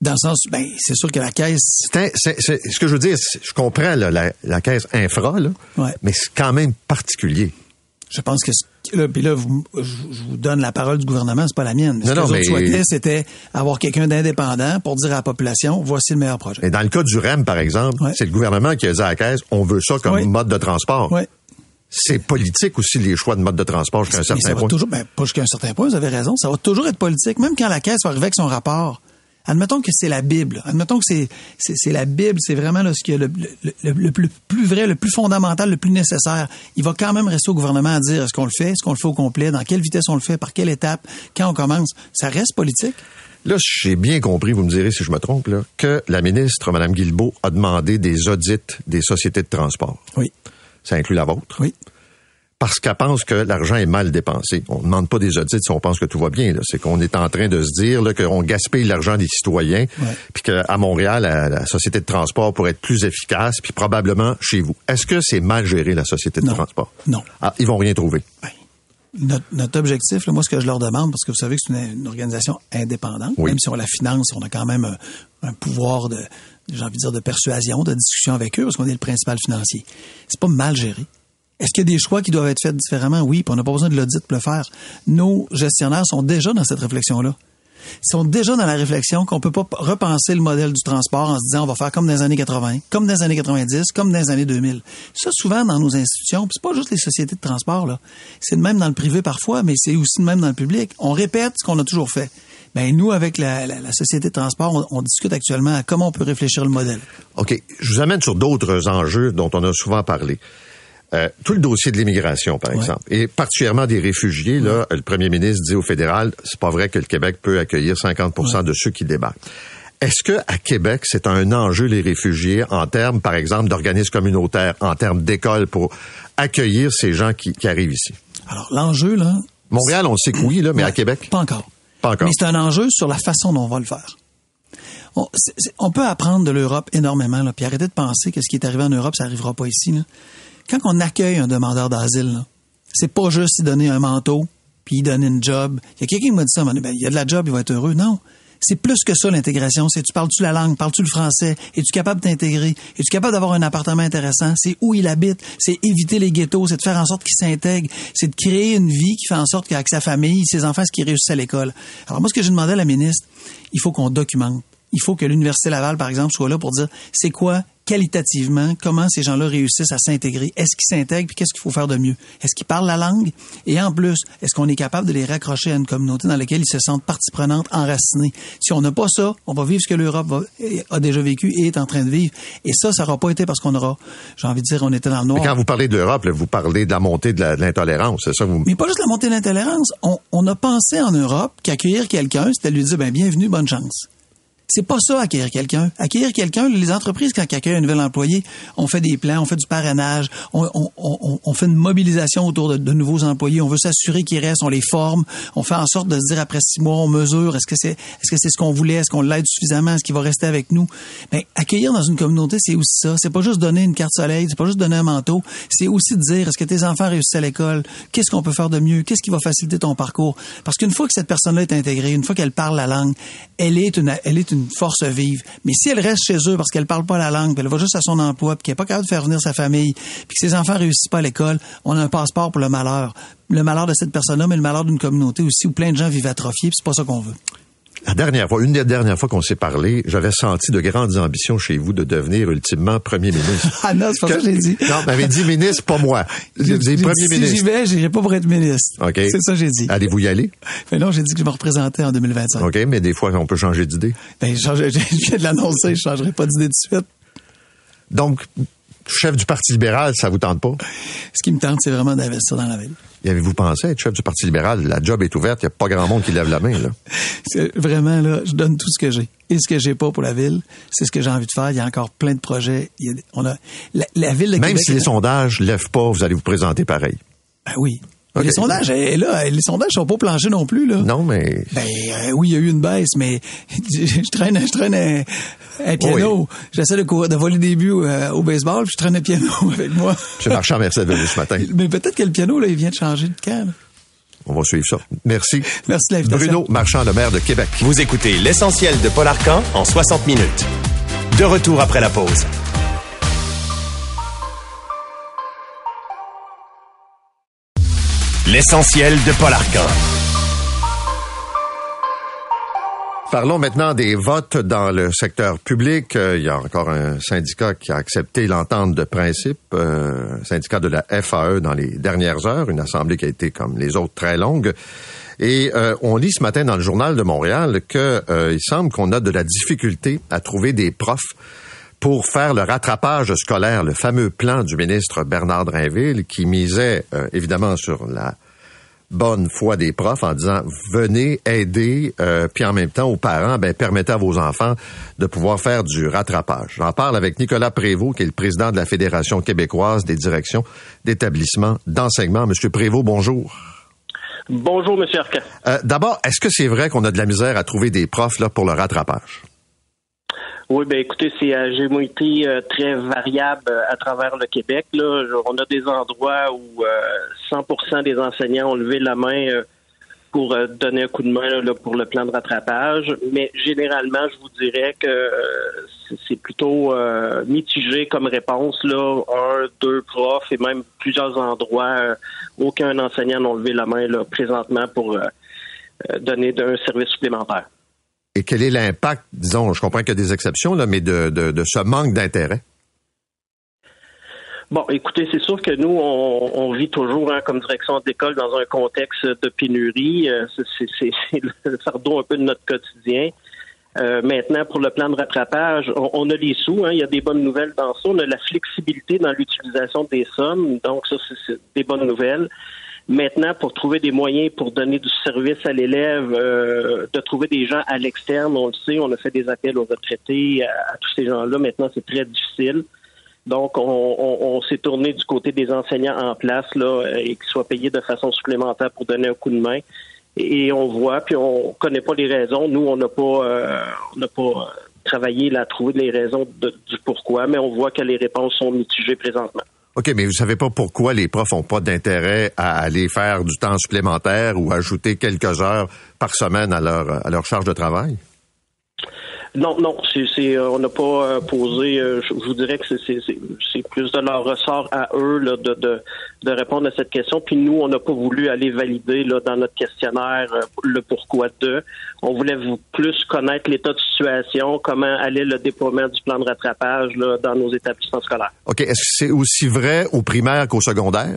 Dans le sens, ben c'est sûr que la caisse, C'est un- ce que je veux dire, je comprends là, la, la Caisse infra, là, Ouais. mais c'est quand même particulier. Je pense que là, puis là, vous- je, vous donne la parole du gouvernement, c'est pas la mienne. Mais ce Non, que non, les mais- souhaitaient, c'était avoir quelqu'un d'indépendant pour dire à la population, voici le meilleur projet. Et dans le cas du REM, par exemple, Ouais. c'est le gouvernement qui a dit à la Caisse, on veut ça comme Ouais. mode de transport. Ouais. C'est politique aussi, les choix de mode de transport jusqu'à un Mais ça certain va point. toujours, ben, pas jusqu'à un certain point, vous avez raison. Ça va toujours être politique, même quand la caisse va arriver avec son rapport. Admettons que c'est la Bible. Admettons que c'est, la Bible, c'est vraiment là, ce qui est le, le, le, le plus, plus vrai, le plus fondamental, le plus nécessaire. Il va quand même rester au gouvernement à dire est-ce qu'on le fait, est-ce qu'on le fait au complet, dans quelle vitesse on le fait, par quelle étape, quand on commence? Ça reste politique? Là, j'ai bien compris, vous me direz si je me trompe, là, que la ministre, Mme Guilbeault, a demandé des audits des sociétés de transport. Oui. Ça inclut la vôtre? Oui. Parce qu'elle pense que l'argent est mal dépensé. On ne demande pas des audits si on pense que tout va bien. C'est qu'on est en train de se dire qu'on gaspille l'argent des citoyens, puis qu'à Montréal, la, société de transport pourrait être plus efficace, puis probablement chez vous. Est-ce que c'est mal géré, la société de transport? Non. Ah, ils vont rien trouver. Notre, notre, objectif, moi, ce que je leur demande, parce que vous savez que c'est une, organisation indépendante, même si on la finance, on a quand même un, pouvoir de, j'ai envie de dire, de persuasion, de discussion avec eux, parce qu'on est le principal financier. C'est pas mal géré. Est-ce qu'il y a des choix qui doivent être faits différemment? Oui, puis on n'a pas besoin de l'audit pour le faire. Nos gestionnaires sont déjà dans cette réflexion-là. Ils sont déjà dans la réflexion qu'on peut pas repenser le modèle du transport en se disant on va faire comme dans les années 80, comme dans les années 90, comme dans les années 2000. Ça, souvent, dans nos institutions, c'est pas juste les sociétés de transport, là. C'est le même dans le privé parfois, mais c'est aussi le même dans le public. On répète ce qu'on a toujours fait. Ben, nous, avec la, société de transport, on, discute actuellement à comment on peut réfléchir le modèle. OK. Je vous amène sur d'autres enjeux dont on a souvent parlé. Euh, tout le dossier de l'immigration, par exemple, et particulièrement des réfugiés, là, le premier ministre dit au fédéral, c'est pas vrai que le Québec peut accueillir 50% de ceux qui débarquent. Est-ce que à Québec, c'est un enjeu les réfugiés en termes, par exemple, d'organismes communautaires, en termes d'écoles pour accueillir ces gens qui, arrivent ici? Alors l'enjeu là. Montréal, on sait que oui là, mais à Québec? Pas encore. Pas encore. Mais c'est un enjeu sur la façon dont on va le faire. On, peut apprendre de l'Europe énormément, là, puis arrêter de penser que ce qui est arrivé en Europe, ça arrivera pas ici. Là quand on accueille un demandeur d'asile, c'est pas juste lui donner un manteau, puis lui donner une job. Il y a quelqu'un qui m'a dit ça, ben, il y a de la job, il va être heureux. Non. C'est plus que ça l'intégration. C'est tu parles-tu la langue, parles-tu le français, es-tu capable d'intégrer, es-tu capable d'avoir un appartement intéressant, c'est où il habite, c'est éviter les ghettos, c'est de faire en sorte qu'il s'intègre, c'est de créer une vie qui fait en sorte qu'avec sa famille, ses enfants, ce qui réussissent à l'école? Alors moi, ce que j'ai demandé à la ministre, il faut qu'on documente. Il faut que l'Université Laval, par exemple, soit là pour dire c'est quoi qualitativement comment ces gens-là réussissent à s'intégrer. Est-ce qu'ils s'intègrent puis qu'est-ce qu'il faut faire de mieux? Est-ce qu'ils parlent la langue? Et en plus, est-ce qu'on est capable de les raccrocher à une communauté dans laquelle ils se sentent partie prenante, enracinés? Si on n'a pas ça, on va vivre ce que l'Europe a déjà vécu et est en train de vivre. Et ça, ça n'aura pas été parce qu'on aura, j'ai envie de dire, on était dans le noir. Mais quand vous parlez de l'Europe, vous parlez de la montée de l'intolérance, c'est ça? Vous... Mais pas juste la montée de l'intolérance. On, on a pensé en Europe qu'accueillir quelqu'un, c'était lui dire, ben, bienvenue, bonne chance. C'est pas ça, accueillir quelqu'un. Accueillir quelqu'un, les entreprises, quand accueillent un nouvel employé, on fait des plans, on fait du parrainage, on, on, on, on fait une mobilisation autour de, de nouveaux employés. On veut s'assurer qu'ils restent, on les forme. On fait en sorte de se dire après six mois, on mesure, est-ce que c'est est-ce que c'est ce qu'on voulait, est-ce qu'on l'aide suffisamment, est-ce qu'il va rester avec nous? Mais accueillir dans une communauté, c'est aussi ça. C'est pas juste donner une carte soleil, c'est pas juste donner un manteau. C'est aussi dire, est-ce que tes enfants réussissent à l'école? Qu'est-ce qu'on peut faire de mieux? Qu'est-ce qui va faciliter ton parcours? Parce qu'une fois que cette personne-là est intégrée, une fois qu'elle parle la langue, elle est une, elle est une force vive. Mais si elle reste chez eux parce qu'elle parle pas la langue, puis elle va juste à son emploi, puis qu'elle est pas capable de faire venir sa famille, puis que ses enfants réussissent pas à l'école, on a un passeport pour le malheur. Le malheur de cette personne-là, mais le malheur d'une communauté aussi où plein de gens vivent atrophiés, puis c'est pas ça qu'on veut. La dernière fois, une des dernières fois qu'on s'est parlé, j'avais senti de grandes ambitions chez vous de devenir ultimement premier ministre. ah non, c'est pas ça que j'ai dit. Non, m'avait dit ministre, pas moi. J'ai dit premier si ministre. Si j'y vais, j'irai pas pour être ministre. OK. C'est ça que j'ai dit. Allez-vous y aller? Mais non, j'ai dit que je me représentais en 2025. OK, mais des fois, on peut changer d'idée. Ben, je, viens de l'annoncer, je changerai pas d'idée de suite. Donc, chef du Parti libéral, ça vous tente pas? Ce qui me tente, c'est vraiment d'investir dans la ville. Y avez-vous pensé être chef du Parti libéral? La job est ouverte, il n'y a pas grand monde qui lève la main. Là. vraiment, là, je donne tout ce que j'ai. Et ce que j'ai pas pour la ville, c'est ce que j'ai envie de faire. Il y a encore plein de projets. on a, la, ville de Même si les sondages lèvent pas, vous allez vous présenter pareil. Ben oui. Les sondages, eh, là, les sondages sont pas planchés non plus, là. Non, mais. Ben, euh, oui, il y a eu une baisse, mais je traîne, je traîne un, piano. J'essaie de, de voler des buts euh, au baseball, puis je traîne un piano avec moi. J'ai marché en Mercedes ce matin. Mais peut-être que le piano, là, il vient de changer de camp, On va suivre ça. Merci. Merci de l'invitation. Bruno Marchand, le maire de Québec. Vous écoutez l'essentiel de Paul Arcan en 60 minutes. De retour après la pause. L'essentiel de Paul Arcan. Parlons maintenant des votes dans le secteur public. Euh, il y a encore un syndicat qui a accepté l'entente de principe, euh, un syndicat de la FAE dans les dernières heures, une assemblée qui a été comme les autres très longue. Et euh, on lit ce matin dans le journal de Montréal que il semble qu'on a de la difficulté à trouver des profs pour faire le rattrapage scolaire, le fameux plan du ministre Bernard Drinville qui misait euh, évidemment sur la bonne foi des profs en disant venez aider, euh, puis en même temps aux parents, ben permettez à vos enfants de pouvoir faire du rattrapage. J'en parle avec Nicolas Prévost, qui est le président de la Fédération québécoise des directions d'établissements d'enseignement. Monsieur Prévost, bonjour. Bonjour, Monsieur Arca. Euh, D'abord, est-ce que c'est vrai qu'on a de la misère à trouver des profs là pour le rattrapage? Oui, ben écoutez, c'est à géométrie euh, très variable euh, à travers le Québec. Là. On a des endroits où 100% des enseignants ont levé la main pour donner un coup de main là, pour le plan de rattrapage. Mais généralement, je vous dirais que c'est plutôt mitigé comme réponse. Là, un, deux profs et même plusieurs endroits. aucun enseignant n'a levé la main là, présentement pour donner un service supplémentaire et quel est l'impact, disons, je comprends qu'il y a des exceptions, là, mais de, de, ce manque d'intérêt? Bon, écoutez, c'est sûr que nous, on, vit toujours hein, comme direction d'école dans un contexte de pénurie. Euh, c'est le fardeau un peu de notre quotidien. Euh, maintenant, pour le plan de rattrapage, on, a les sous. Hein, il y a des bonnes nouvelles dans ça. On a la flexibilité dans l'utilisation des sommes. Donc, ça, c'est des bonnes nouvelles. Maintenant, pour trouver des moyens pour donner du service à l'élève, euh, de trouver des gens à l'externe, on le sait, on a fait des appels aux retraités, à, tous ces gens-là. Maintenant, c'est très difficile. Donc, on, s'est tourné du côté des enseignants en place là et qu'ils soient payés de façon supplémentaire pour donner un coup de main. Et, on voit, puis on connaît pas les raisons. Nous, on n'a pas, euh, on n'a pas travaillé là, à trouver les raisons du pourquoi, mais on voit que les réponses sont mitigées présentement. OK, mais vous savez pas pourquoi les profs ont pas d'intérêt à aller faire du temps supplémentaire ou ajouter quelques heures par semaine à leur, à leur charge de travail? Non, non, c'est, euh, on n'a pas euh, posé. Euh, je, vous dirais que c'est, plus de leur ressort à eux là, de, de, de, répondre à cette question. Puis nous, on n'a pas voulu aller valider là, dans notre questionnaire le pourquoi de. On voulait vous plus connaître l'état de situation, comment allait le déploiement du plan de rattrapage là, dans nos établissements scolaires. OK. Est-ce que c'est aussi vrai au primaire qu'au secondaire?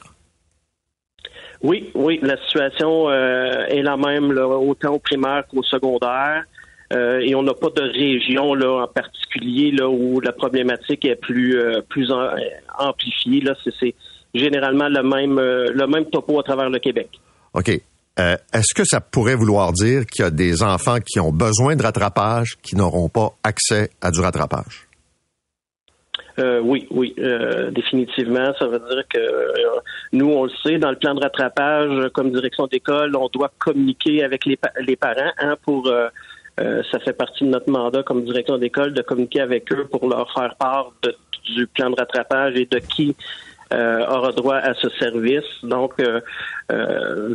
Oui, oui, la situation est la même là, autant au primaire qu'au secondaire. Euh, et on n'a pas de région là en particulier là où la problématique est plus euh, plus amplifiée. Là, c'est généralement le même euh, le même topo à travers le Québec. OK. Est-ce que ça pourrait vouloir dire qu'il y a des enfants qui ont besoin de rattrapage qui n'auront pas accès à du rattrapage? oui, oui, définitivement. Ça veut dire que nous, on le sait, dans le plan de rattrapage, comme direction d'école, on doit communiquer avec les, les parents hein, pour euh, ça fait partie de notre mandat comme directeur d'école de communiquer avec eux pour leur faire part du plan de rattrapage et de qui euh, aura droit à ce service. Donc, euh,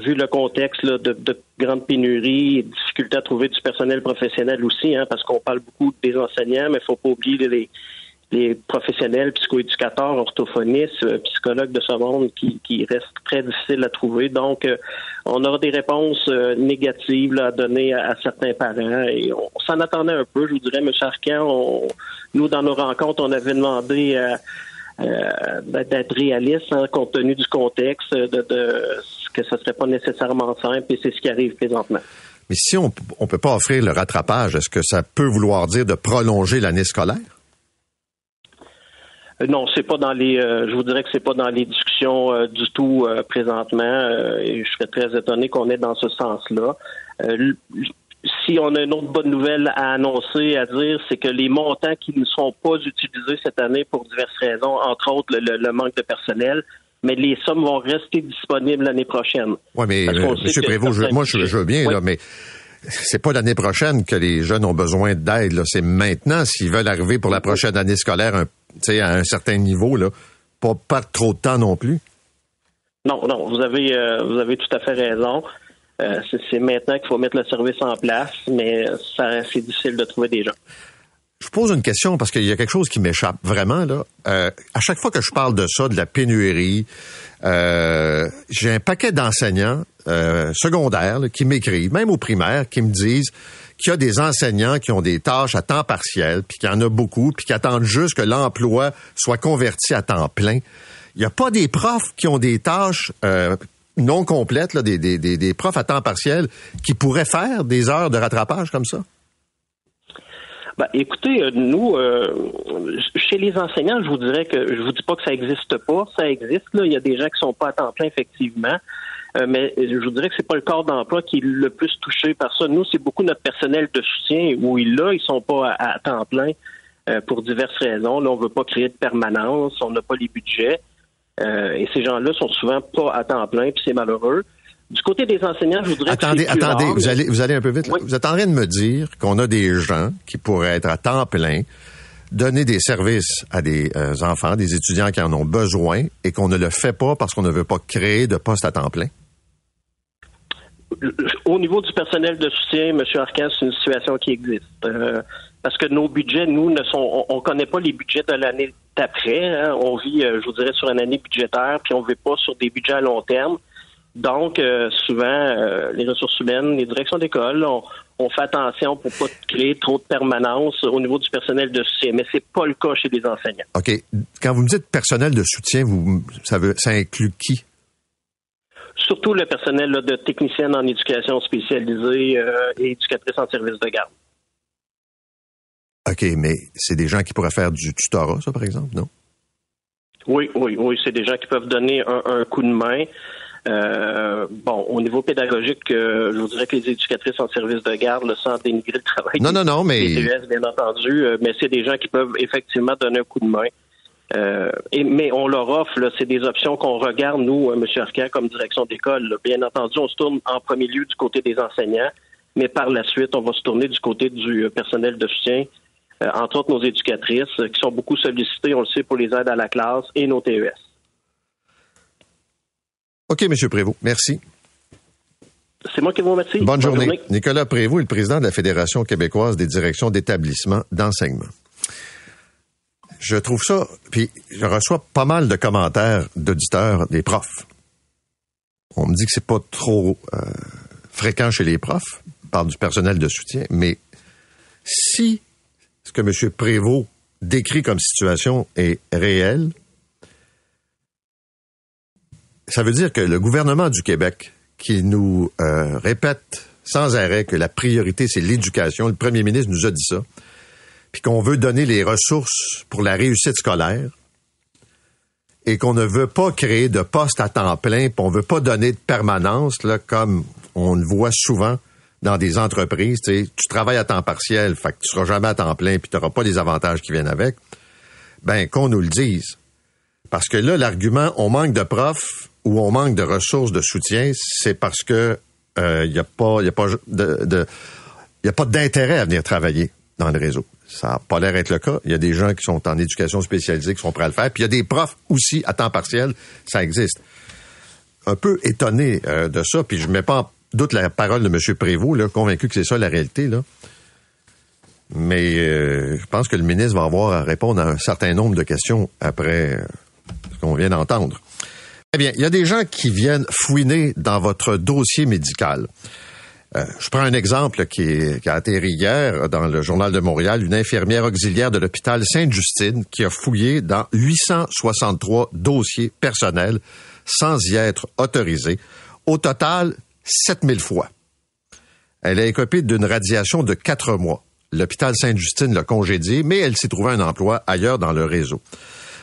vu le contexte de, grande pénurie difficulté à trouver du personnel professionnel aussi, hein, parce qu'on parle beaucoup des enseignants, mais il faut pas oublier les, les professionnels, psychoéducateurs, orthophonistes, euh, psychologues de ce monde qui, qui restent très difficiles à trouver. Donc, euh, on aura des réponses euh, négatives à donner à, certains parents et on, s'en attendait un peu, je vous dirais, M. Arcan. nous, dans nos rencontres, on avait demandé d'être réaliste hein, compte tenu du contexte, de, de que ce serait pas nécessairement simple et c'est ce qui arrive présentement. Mais si on ne peut pas offrir le rattrapage, est-ce que ça peut vouloir dire de prolonger l'année scolaire? Euh, non, c'est pas dans les. Euh, je vous dirais que c'est pas dans les discussions euh, du tout présentement. et je serais très étonné qu'on est dans ce sens-là. si on a une autre bonne nouvelle à annoncer, à dire, c'est que les montants qui ne sont pas utilisés cette année pour diverses raisons, entre autres le, manque de personnel, mais les sommes vont rester disponibles l'année prochaine. Oui, mais M. Prévost, moi je, veux bien, là, mais c'est pas l'année prochaine que les jeunes ont besoin d'aide. C'est maintenant, s'ils veulent arriver pour la prochaine année scolaire un à un certain niveau, pas trop de temps non plus. Non, non, vous avez, euh, vous avez tout à fait raison. Euh, c'est maintenant qu'il faut mettre le service en place, mais ça c'est difficile de trouver des gens. Je pose une question parce qu'il y a quelque chose qui m'échappe vraiment là. Euh, à chaque fois que je parle de ça, de la pénurie, j'ai un paquet d'enseignants secondaires qui m'écrivent, même au primaire, qui me disent qu'il y a des enseignants qui ont des tâches à temps partiel, puis qu'il y en a beaucoup, puis qui attendent juste que l'emploi soit converti à temps plein. Il n'y a pas des profs qui ont des tâches euh, non complètes, là, des, des, des, profs à temps partiel qui pourraient faire des heures de rattrapage comme ça? Ben, écoutez, euh, nous, euh, chez les enseignants, je vous dirais que je vous dis pas que ça n'existe pas, ça existe. Là. Il y a des gens qui sont pas à temps plein, effectivement. mais je vous dirais que c'est pas le corps d'emploi qui est le plus touché par ça. Nous, c'est beaucoup notre personnel de soutien où ils là, ils sont pas à, temps plein pour diverses raisons. Là, on veut pas créer de permanence, on n'a pas les budgets. et ces gens-là sont souvent pas à temps plein, puis c'est malheureux. Du côté des enseignants, je voudrais attendez, attendez, vous allez, vous allez un peu vite. Vous êtes en train de me dire qu'on a des gens qui pourraient être à temps plein, donner des services à des euh, enfants, des étudiants qui en ont besoin, et qu'on ne le fait pas parce qu'on ne veut pas créer de postes à temps plein? Au niveau du personnel de soutien, M. Arcan, c'est une situation qui existe. Euh, parce que nos budgets, nous, ne sont, on, ne connaît pas les budgets de l'année d'après. Hein. On vit, euh, je vous dirais, sur une année budgétaire, puis on ne vit pas sur des budgets à long terme. Donc, euh, souvent, euh, les ressources humaines, les directions d'école, on, fait attention pour pas créer trop de permanence au niveau du personnel de soutien, mais c'est pas le cas chez les enseignants. OK. Quand vous me dites personnel de soutien, vous, ça, veut, ça inclut qui? Surtout le personnel de technicienne en éducation spécialisée euh, et éducatrice en service de garde. OK, mais c'est des gens qui pourraient faire du tutorat, ça, par exemple, non? Oui, oui, oui. C'est des gens qui peuvent donner un coup de main. Euh, bon, au niveau pédagogique, euh, je vous dirais que les éducatrices en service de garde, le sans dénigrer le travail. Non, non, non, mais. Les bien entendu, euh, mais c'est des gens qui peuvent effectivement donner un coup de main. et, mais on leur offre, c'est des options qu'on regarde, nous, M. Arcand, comme direction d'école. Bien entendu, on se tourne en premier lieu du côté des enseignants, mais par la suite, on va se tourner du côté du personnel de soutien, entre autres nos éducatrices, qui sont beaucoup sollicitées, on le sait, pour les aides à la classe et nos TES. OK, M. Prévost. Merci. C'est moi qui vous remercie. Bonne, journée. Nicolas Prévost est le président de la Fédération québécoise des directions d'établissements d'enseignement. Je trouve ça, puis je reçois pas mal de commentaires d'auditeurs des profs. On me dit que c'est pas trop euh, fréquent chez les profs, parle du personnel de soutien, mais si ce que M. Prévost décrit comme situation est réel, ça veut dire que le gouvernement du Québec, qui nous euh, répète sans arrêt que la priorité, c'est l'éducation, le premier ministre nous a dit ça, puis qu'on veut donner les ressources pour la réussite scolaire, et qu'on ne veut pas créer de postes à temps plein, puis on veut pas donner de permanence, là, comme on le voit souvent dans des entreprises. Tu travailles à temps partiel, fait que tu seras jamais à temps plein, puis tu n'auras pas les avantages qui viennent avec. Ben, qu'on nous le dise. Parce que là, l'argument, on manque de profs, où on manque de ressources de soutien, c'est parce que il euh, n'y a pas, d'intérêt à venir travailler dans le réseau. Ça n'a pas l'air d'être le cas. Il y a des gens qui sont en éducation spécialisée qui sont prêts à le faire. Puis il y a des profs aussi à temps partiel. Ça existe. Un peu étonné euh, de ça. Puis je mets pas en doute la parole de M. Prévost, convaincu que c'est ça la réalité. Mais euh, je pense que le ministre va avoir à répondre à un certain nombre de questions après ce qu'on vient d'entendre. Eh bien, il y a des gens qui viennent fouiner dans votre dossier médical. Euh, je prends un exemple qui, a atterri hier dans le Journal de Montréal, une infirmière auxiliaire de l'hôpital Sainte-Justine qui a fouillé dans 863 dossiers personnels sans y être autorisée. Au total, 7000 fois. Elle a écopé d'une radiation de quatre mois. L'hôpital Sainte-Justine l'a congédiée, mais elle s'est trouvée un emploi ailleurs dans le réseau.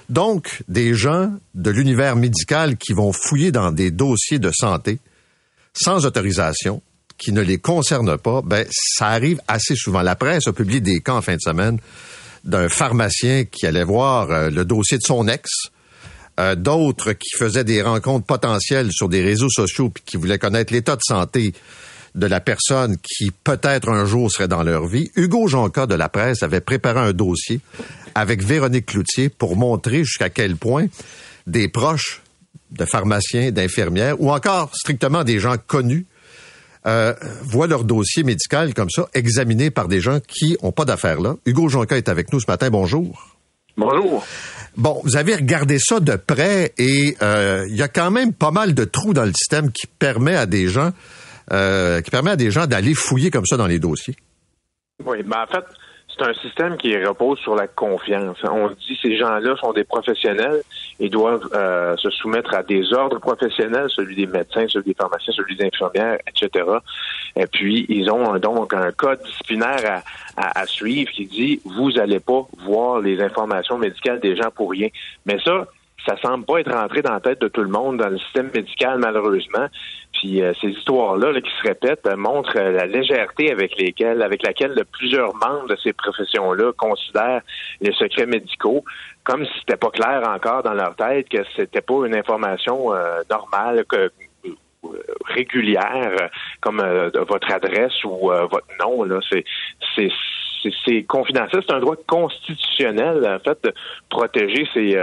Donc, des gens de l'univers médical qui vont fouiller dans des dossiers de santé sans autorisation, qui ne les concernent pas, ben, ça arrive assez souvent. La presse a publié des cas en fin de semaine d'un pharmacien qui allait voir euh, le dossier de son ex, euh, d'autres qui faisaient des rencontres potentielles sur des réseaux sociaux puis qui voulaient connaître l'état de santé de la personne qui peut-être un jour serait dans leur vie. Hugo Jonca de la presse avait préparé un dossier avec Véronique Cloutier pour montrer jusqu'à quel point des proches de pharmaciens, d'infirmières ou encore strictement des gens connus euh, voient leur dossier médical comme ça examiné par des gens qui n'ont pas d'affaires là. Hugo Jonca est avec nous ce matin. Bonjour. Bonjour. Bon, vous avez regardé ça de près et euh, il y a quand même pas mal de trous dans le système qui permet à des gens euh, qui permet à des gens d'aller fouiller comme ça dans les dossiers. Oui, ben en fait, c'est un système qui repose sur la confiance. On dit ces gens-là sont des professionnels et doivent euh, se soumettre à des ordres professionnels, celui des médecins, celui des pharmaciens, celui des infirmières, etc. Et puis, ils ont donc un code disciplinaire à suivre qui dit, vous n'allez pas voir les informations médicales des gens pour rien. Mais ça, ça semble pas être rentré dans la tête de tout le monde dans le système médical, malheureusement. Puis euh, ces histoires-là qui se répètent euh, montrent euh, la légèreté avec lesquelles, avec laquelle plusieurs membres de ces professions-là considèrent les secrets médicaux, comme si c'était pas clair encore dans leur tête que c'était pas une information normale que régulière comme votre adresse ou votre nom là c'est c'est c'est confidentiel, c'est un droit constitutionnel en fait de protéger ces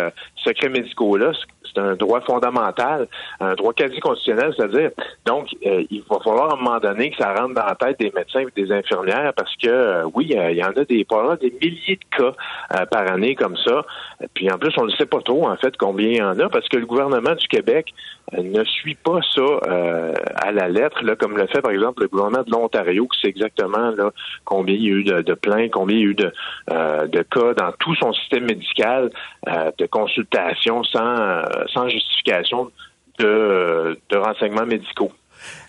secrets médicaux là c'est un droit fondamental, un droit quasi constitutionnel, c'est-à-dire, donc, euh, il va falloir à un moment donné que ça rentre dans la tête des médecins et des infirmières parce que, euh, oui, euh, il y en a des, des milliers de cas par année comme ça. Puis en plus, on ne sait pas trop, en fait, combien il y en a parce que le gouvernement du Québec ne suit pas ça à la lettre, là, comme le fait, par exemple, le gouvernement de l'Ontario, qui sait exactement là, combien il y a eu de, de plaintes, combien il y a eu de, de cas dans tout son système médical de consultation sans sans justification de, renseignements médicaux.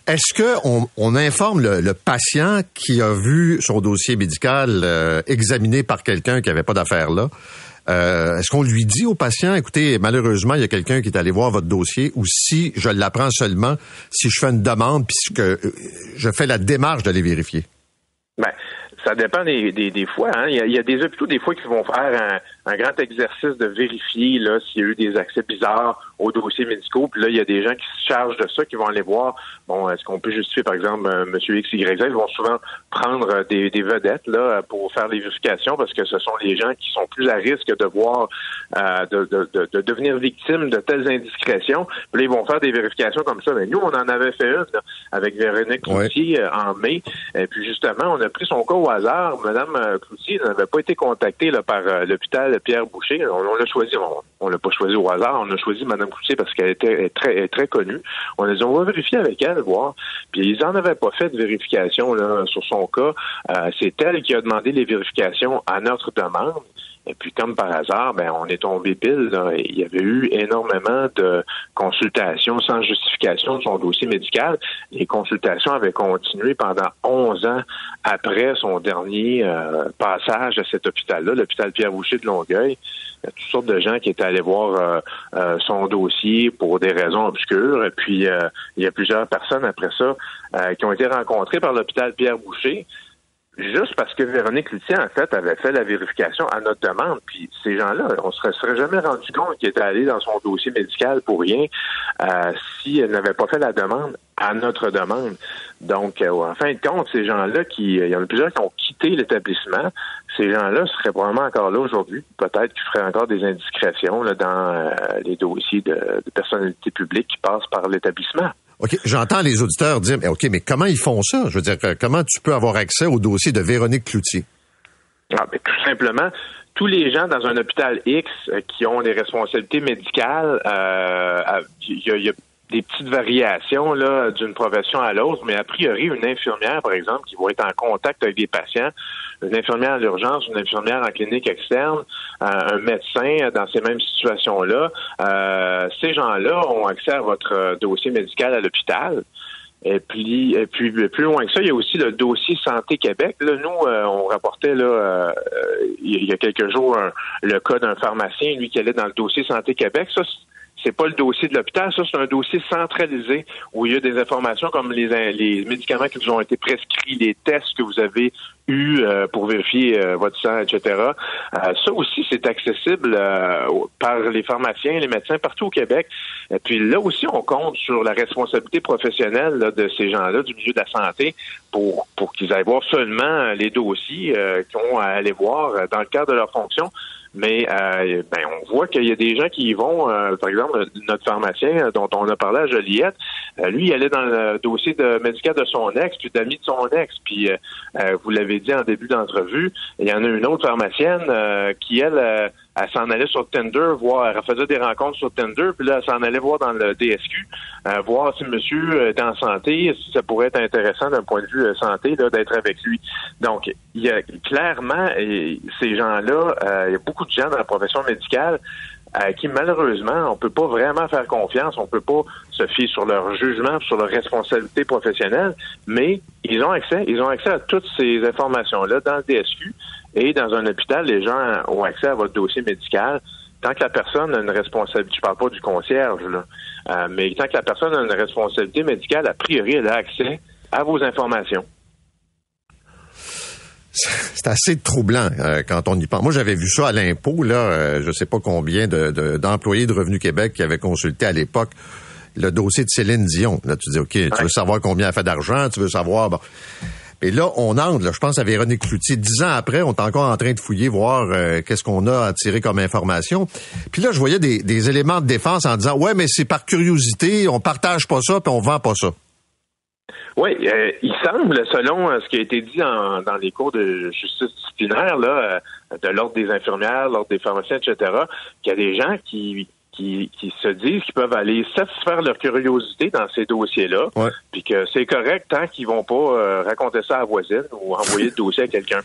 Est-ce qu'on on informe le, patient qui a vu son dossier médical euh, examiné par quelqu'un qui n'avait pas d'affaires là? Euh, est-ce qu'on lui dit au patient, écoutez, malheureusement, il y a quelqu'un qui est allé voir votre dossier, ou si je l'apprends seulement si je fais une demande puisque euh, je fais la démarche d'aller vérifier? Ben, ça dépend des, des, fois. Hein. Il, y a, il, y a, des hôpitaux, des fois, qui vont faire un, un grand exercice de vérifier là s'il y a eu des accès bizarres aux dossiers médicaux. Puis là, il y a des gens qui se chargent de ça, qui vont aller voir, bon, est-ce qu'on peut justifier, par exemple, M. Monsieur X, Y, Z? Ils vont souvent prendre euh, des, des, vedettes là pour faire les vérifications parce que ce sont les gens qui sont plus à risque de voir, euh, de, de, de, devenir victimes de telles indiscrétions. Puis là, ils vont faire des vérifications comme ça. Mais nous, on en avait fait une avec Véronique Cloutier euh, en mai. Et puis justement, on a pris son cas au hasard. Madame euh, Cloutier n'avait pas été contactée là, par l'hôpital Pierre Boucher. On, l'a choisi, on, l'a pas choisi au hasard, on a choisi Mme Boucher parce qu'elle était très, connue. On a dit, on va vérifier avec elle, voir. Puis ils en avaient pas fait de vérification sur son cas. Euh, c'est elle qui a demandé les vérifications à notre demande. Et puis, comme par hasard, ben, on est tombé pile. Il y avait eu énormément de consultations sans justification de son dossier médical. Les consultations avaient continué pendant 11 ans après son dernier euh, passage à cet hôpital-là, l'hôpital Pierre-Boucher de Longueuil. Il y a toutes sortes de gens qui étaient allés voir euh, euh, son dossier pour des raisons obscures. Et puis, il y a plusieurs personnes après ça qui ont été rencontrées par l'hôpital Pierre-Boucher juste parce que Véronique Luthier, en fait, avait fait la vérification à notre demande. Puis ces gens-là, on se serait jamais rendu compte qu'ils étaient allés dans son dossier médical pour rien euh, si elle n'avait pas fait la demande à notre demande. Donc, euh, en fin de compte, ces gens-là, qui, il y en a plusieurs qui ont quitté l'établissement. Ces gens-là seraient probablement encore là aujourd'hui. Peut-être qu'ils feraient encore des indiscrétions là, dans euh, les dossiers de, de personnalités publiques qui passent par l'établissement. OK, j'entends les auditeurs dire, mais OK, mais comment ils font ça? Je veux dire, comment tu peux avoir accès au dossier de Véronique Cloutier? Ah, ben, tout simplement, tous les gens dans un hôpital X euh, qui ont des responsabilités médicales, euh, il y, a des petites variations là d'une profession à l'autre, mais a priori, une infirmière, par exemple, qui va être en contact avec des patients, une infirmière à l'urgence, une infirmière en clinique externe, euh, un médecin dans ces mêmes situations-là, euh, ces gens-là ont accès à votre dossier médical à l'hôpital. Et puis, et puis plus loin que ça, il y a aussi le dossier Santé Québec. Là, nous, euh, on rapportait là il y a quelques jours le cas d'un pharmacien, lui qui allait dans le dossier Santé Québec. C'est pas le dossier de l'hôpital, ça c'est un dossier centralisé où il y a des informations comme les, les médicaments qui vous ont été prescrits, les tests que vous avez euh, pour vérifier euh, votre sang, etc. Euh, ça aussi c'est accessible par les pharmaciens, les médecins partout au Québec. Et puis là aussi on compte sur la responsabilité professionnelle de ces gens-là du milieu de la santé pour pour qu'ils aillent voir seulement les dossiers qu'ils ont à aller voir dans le cadre de leur fonction mais ben, on voit qu'il y a des gens qui y vont, par exemple, notre pharmacien dont on a parlé à Joliette, lui, il allait dans le dossier de médical de son ex, puis d'amis de son ex. Puis vous l'avez dit en début d'entrevue, il y en a une autre pharmacienne qui, elle, elle s'en allait sur Tinder voir, elle faisait des rencontres sur Tinder, puis là, elle s'en allait voir dans le DSQ, euh, voir si monsieur est en santé, si ça pourrait être intéressant d'un point de vue euh, santé, d'être avec lui. Donc, il y a clairement, et ces gens-là, euh, il y a beaucoup de gens dans la profession médicale à qui malheureusement on peut pas vraiment faire confiance, on peut pas se fier sur leur jugement, sur leur responsabilité professionnelle, mais ils ont accès, ils ont accès à toutes ces informations là dans le DSQ et dans un hôpital, les gens ont accès à votre dossier médical. tant que la personne a une responsabilité, je parle pas du concierge, là, euh, mais tant que la personne a une responsabilité médicale, a priori, elle a accès à vos informations. C'est assez troublant euh, quand on y pense. Moi, j'avais vu ça à l'impôt, là, euh, je sais pas combien de, d'employés de, Revenu Québec qui avaient consulté à l'époque le dossier de Céline Dion. Là, tu dis, OK, tu veux savoir combien elle fait d'argent, tu veux savoir... Bon. Et là, on entre, là, je pense à Véronique Cloutier. Dix ans après, on est encore en train de fouiller, voir euh, qu'est-ce qu'on a à tirer comme information. Puis là, je voyais des, des éléments de défense en disant, ouais, mais c'est par curiosité, on partage pas ça, puis on vend pas ça. Oui, euh, il semble, selon euh, ce qui a été dit dans les cours de justice disciplinaire, là, de l'ordre des infirmières, l'ordre des pharmaciens, etc., qu'il y a des gens qui qui, se disent qu'ils peuvent aller satisfaire leur curiosité dans ces dossiers-là, puis que c'est correct tant qu'ils vont pas euh, raconter ça à la voisine ou envoyer le dossier à quelqu'un.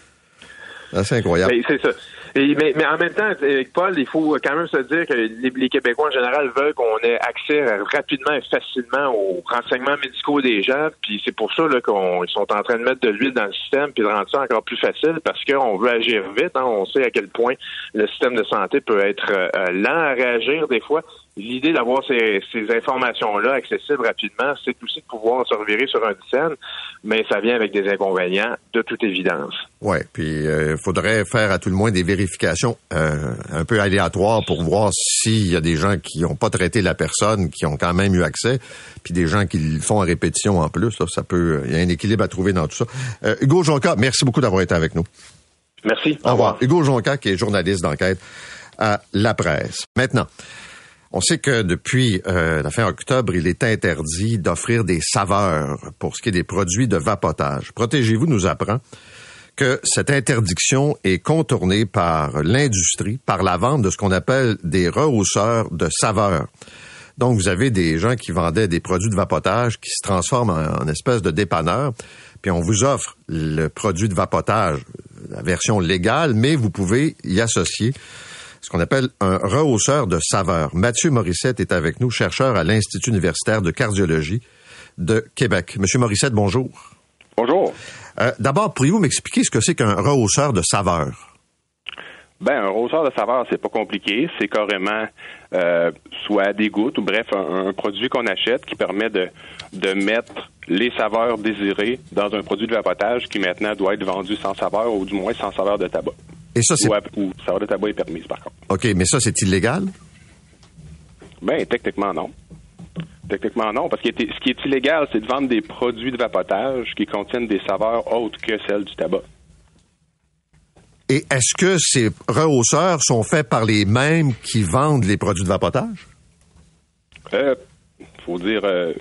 Ah, c'est incroyable. C'est ça mais, mais, en même temps, Paul, il faut quand même se dire que les, Québécois en général veulent qu'on ait accès rapidement et facilement aux renseignements médicaux des gens. Puis c'est pour ça qu'ils sont en train de mettre de l'huile dans le système puis de rendre ça encore plus facile parce qu'on veut agir vite. Hein. On sait à quel point le système de santé peut être euh, lent à réagir des fois l'idée d'avoir ces, informations-là accessibles rapidement, c'est aussi de pouvoir se revirer sur un scène, mais ça vient avec des inconvénients de toute évidence. Oui, puis il euh, faudrait faire à tout le moins des vérifications euh, un peu aléatoires pour voir s'il y a des gens qui n'ont pas traité la personne, qui ont quand même eu accès, puis des gens qui le font en répétition en plus. ça peut, il y a un équilibre à trouver dans tout ça. Euh, Hugo Jonca, merci beaucoup d'avoir été avec nous. Merci. Au revoir. Hugo Jonca, qui est journaliste d'enquête à La Presse. Maintenant. On sait que depuis euh, la fin octobre, il est interdit d'offrir des saveurs pour ce qui est des produits de vapotage. Protégez-vous nous apprend que cette interdiction est contournée par l'industrie, par la vente de ce qu'on appelle des rehausseurs de saveurs. Donc, vous avez des gens qui vendaient des produits de vapotage qui se transforment en, en espèce de dépanneur, puis on vous offre le produit de vapotage, la version légale, mais vous pouvez y associer ce qu'on appelle un rehausseur de saveur. Mathieu Morissette est avec nous, chercheur à l'Institut universitaire de cardiologie de Québec. Monsieur Morissette, bonjour. Bonjour. Euh, d'abord, pourriez-vous m'expliquer ce que c'est qu'un rehausseur de saveur? Ben, un rehausseur de saveur, c'est pas compliqué. C'est carrément euh, soit des gouttes ou bref, un, produit qu'on achète qui permet de, de mettre les saveurs désirées dans un produit de vapotage qui maintenant doit être vendu sans saveur ou du moins sans saveur de tabac. Et ça, c'est. Ou, saveur de tabac est permise, par contre. OK, mais ça, c'est illégal? Ben, techniquement, non. Techniquement, non, parce que ce qui est illégal, c'est de vendre des produits de vapotage qui contiennent des saveurs autres que celles du tabac. Et est-ce que ces rehausseurs sont faits par les mêmes qui vendent les produits de vapotage? Euh, faut dire, euh,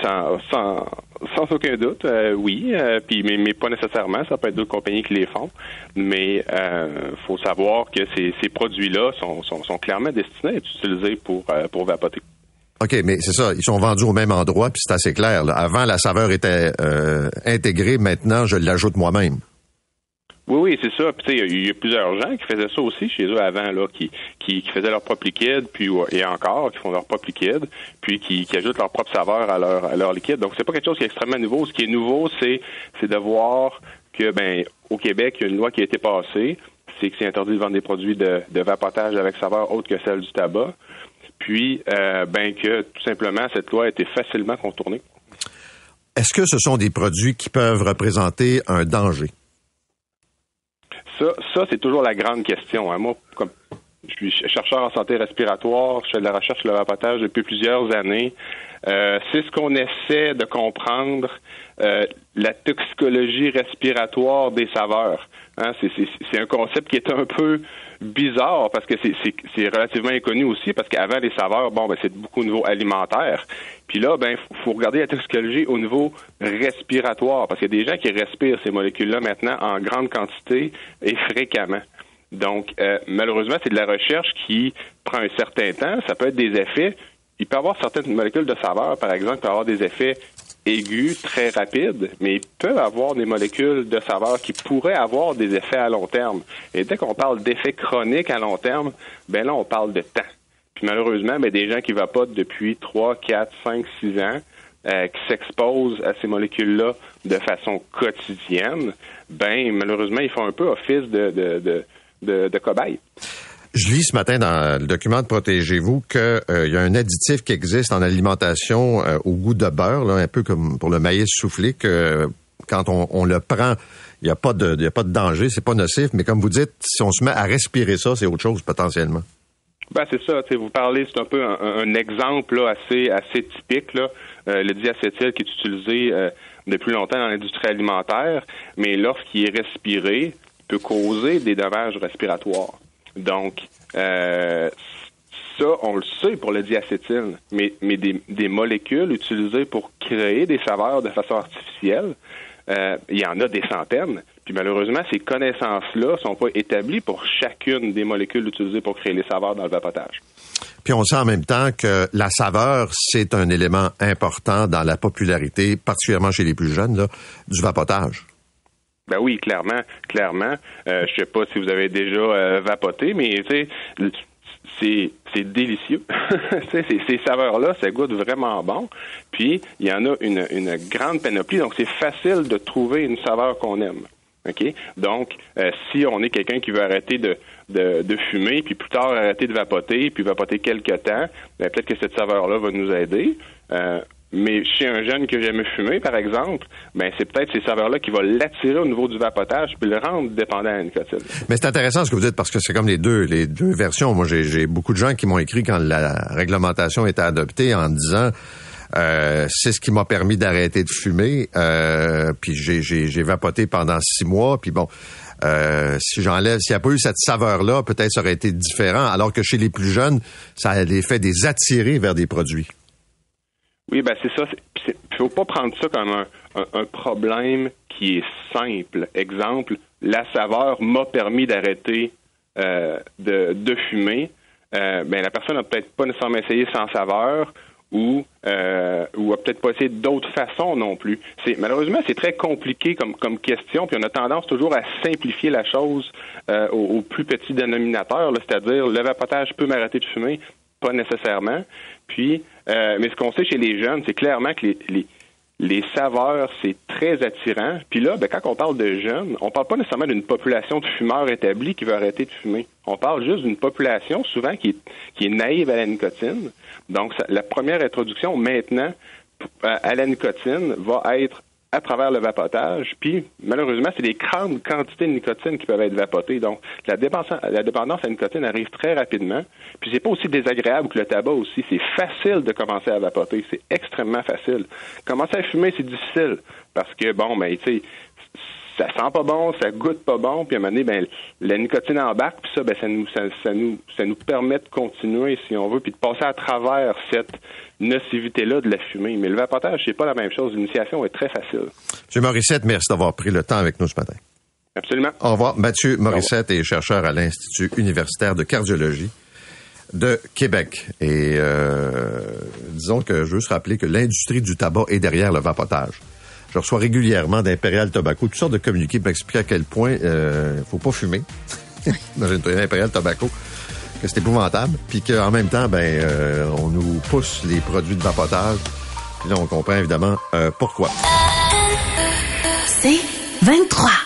sans, sans, aucun doute, euh, oui. Euh, puis, mais, pas nécessairement. Ça peut être d'autres compagnies qui les font. Mais euh, faut savoir que ces, ces produits-là sont, sont, sont, clairement destinés à être utilisés pour, euh, pour vapoter. OK, mais c'est ça. Ils sont vendus au même endroit, puis c'est assez clair. Avant, la saveur était intégrée. Maintenant, je l'ajoute moi-même. Oui, oui, c'est ça. Puis, il y, a plusieurs gens qui faisaient ça aussi chez eux avant, là, qui, qui, faisaient leur propre liquide, puis et encore, qui font leur propre liquide, puis qui, qui ajoutent leur propre saveur à leur, à leur liquide. Donc, c'est pas quelque chose qui est extrêmement nouveau. Ce qui est nouveau, c'est, c'est de voir que, ben, au Québec, il y a une loi qui a été passée, c'est que c'est interdit de vendre des produits de, de vapotage avec saveur autre que celle du tabac. Puis, euh, ben, que tout simplement, cette loi a été facilement contournée. Est-ce que ce sont des produits qui peuvent représenter un danger? Ça, ça c'est toujours la grande question. Hein. Moi, comme je suis chercheur en santé respiratoire, je fais de la recherche sur le vapotage depuis plusieurs années. Euh, c'est ce qu'on essaie de comprendre, euh, la toxicologie respiratoire des saveurs. Hein, c'est un concept qui est un peu bizarre parce que c'est relativement inconnu aussi parce qu'avant les saveurs, bon, ben, c'est beaucoup au niveau alimentaire. Puis là, ben, faut regarder la toxicologie au niveau respiratoire parce qu'il y a des gens qui respirent ces molécules-là maintenant en grande quantité et fréquemment. Donc, euh, malheureusement, c'est de la recherche qui prend un certain temps. Ça peut être des effets. Il peut y avoir certaines molécules de saveur, par exemple, qui peuvent avoir des effets aigus, très rapides, mais il peut avoir des molécules de saveur qui pourraient avoir des effets à long terme. Et dès qu'on parle d'effets chroniques à long terme, ben là, on parle de temps. Puis malheureusement, ben, des gens qui vapotent depuis 3, 4, 5, 6 ans, euh, qui s'exposent à ces molécules-là de façon quotidienne, ben malheureusement, ils font un peu office de, de, de, de, de cobaye. Je lis ce matin dans le document de Protégez-vous qu'il euh, y a un additif qui existe en alimentation euh, au goût de beurre, là, un peu comme pour le maïs soufflé, que quand on, le prend, il n'y a, pas de, a pas de danger, c'est pas nocif, mais comme vous dites, si on se met à respirer ça, c'est autre chose potentiellement. Ben, c'est ça. Vous parlez, c'est un peu un, exemple assez, assez typique. Là. Euh, le diacétyl qui est utilisé depuis longtemps dans l'industrie alimentaire, mais lorsqu'il est respiré, peut causer des dommages respiratoires. Donc, euh, ça, on le sait pour le diacétyl, mais, des, molécules utilisées pour créer des saveurs de façon artificielle, euh, il y en a des centaines. Puis malheureusement, ces connaissances-là sont pas établies pour chacune des molécules utilisées pour créer les saveurs dans le vapotage. Puis on sait en même temps que la saveur, c'est un élément important dans la popularité, particulièrement chez les plus jeunes, du vapotage. Ben oui, clairement, clairement. Euh, je sais pas si vous avez déjà euh, vapoté, mais tu sais, c'est délicieux. ces, ces saveurs-là, ça goûte vraiment bon. Puis il y en a une, une grande panoplie, donc c'est facile de trouver une saveur qu'on aime. OK? Donc, euh, si on est quelqu'un qui veut arrêter de, de, de, fumer, puis plus tard arrêter de vapoter, puis vapoter quelques temps, ben, peut-être que cette saveur-là va nous aider. Euh, mais chez un jeune qui n'a jamais fumé, par exemple, ben c'est peut-être ces saveurs-là qui vont l'attirer au niveau du vapotage puis le rendre dépendant à la nicotine. Mais c'est intéressant ce que vous dites parce que c'est comme les deux, les deux versions. Moi, j'ai beaucoup de gens qui m'ont écrit quand la réglementation était adoptée en disant euh, c'est ce qui m'a permis d'arrêter de fumer. Euh, puis j'ai vapoté pendant six mois. Puis bon, euh, si j'enlève, s'il n'y a pas eu cette saveur-là, peut-être ça aurait été différent. Alors que chez les plus jeunes, ça a les fait des attirer vers des produits. Oui, ben c'est ça. Il ne faut pas prendre ça comme un, problème qui est simple. Exemple, la saveur m'a permis d'arrêter euh, de, fumer. Euh, ben, la personne n'a peut-être pas nécessairement essayé sans saveur ou euh, ou a peut-être pas essayé d'autres façons non plus. C'est malheureusement c'est très compliqué comme comme question, puis on a tendance toujours à simplifier la chose euh, au, plus petit dénominateur, c'est-à-dire le vapotage peut m'arrêter de fumer, pas nécessairement. Puis, euh, mais ce qu'on sait chez les jeunes, c'est clairement que les, les, saveurs, c'est très attirant. Puis là, ben, quand on parle de jeunes, on parle pas nécessairement d'une population de fumeurs établis qui veut arrêter de fumer. On parle juste d'une population souvent qui est, qui est naïve à la nicotine. Donc, la première introduction maintenant à la nicotine va être à travers le vapotage. Puis, malheureusement, c'est des grandes quantités de nicotine qui peuvent être vapotées. Donc, la dépendance, la dépendance à la nicotine arrive très rapidement. Puis, c'est pas aussi désagréable que le tabac aussi. C'est facile de commencer à vapoter. C'est extrêmement facile. Commencer à fumer, c'est difficile. Parce que, bon, ben, tu sais, ça sent pas bon, ça goûte pas bon, puis à un moment donné, ben, la nicotine embarque, puis ça, ben, ça nous, ça, nous, ça nous permet de continuer, si on veut, puis de passer à travers cette nocivité-là de la fumée. Mais le vapotage, c'est pas la même chose. L'initiation est très facile. M. Morissette, merci d'avoir pris le temps avec nous ce matin. Absolument. Au revoir. Mathieu Morissette est chercheur à l'Institut universitaire de cardiologie de Québec. Et euh, disons que je veux juste rappeler que l'industrie du tabac est derrière le vapotage. Je reçois régulièrement d'Imperial Tobacco toutes sortes de communiqués pour m'expliquer à quel point euh, faut pas fumer dans une Imperial Tobacco, que c'est épouvantable, puis qu'en même temps, ben, euh, on nous pousse les produits de vapotage. Puis là, on comprend évidemment euh, pourquoi. C'est 23.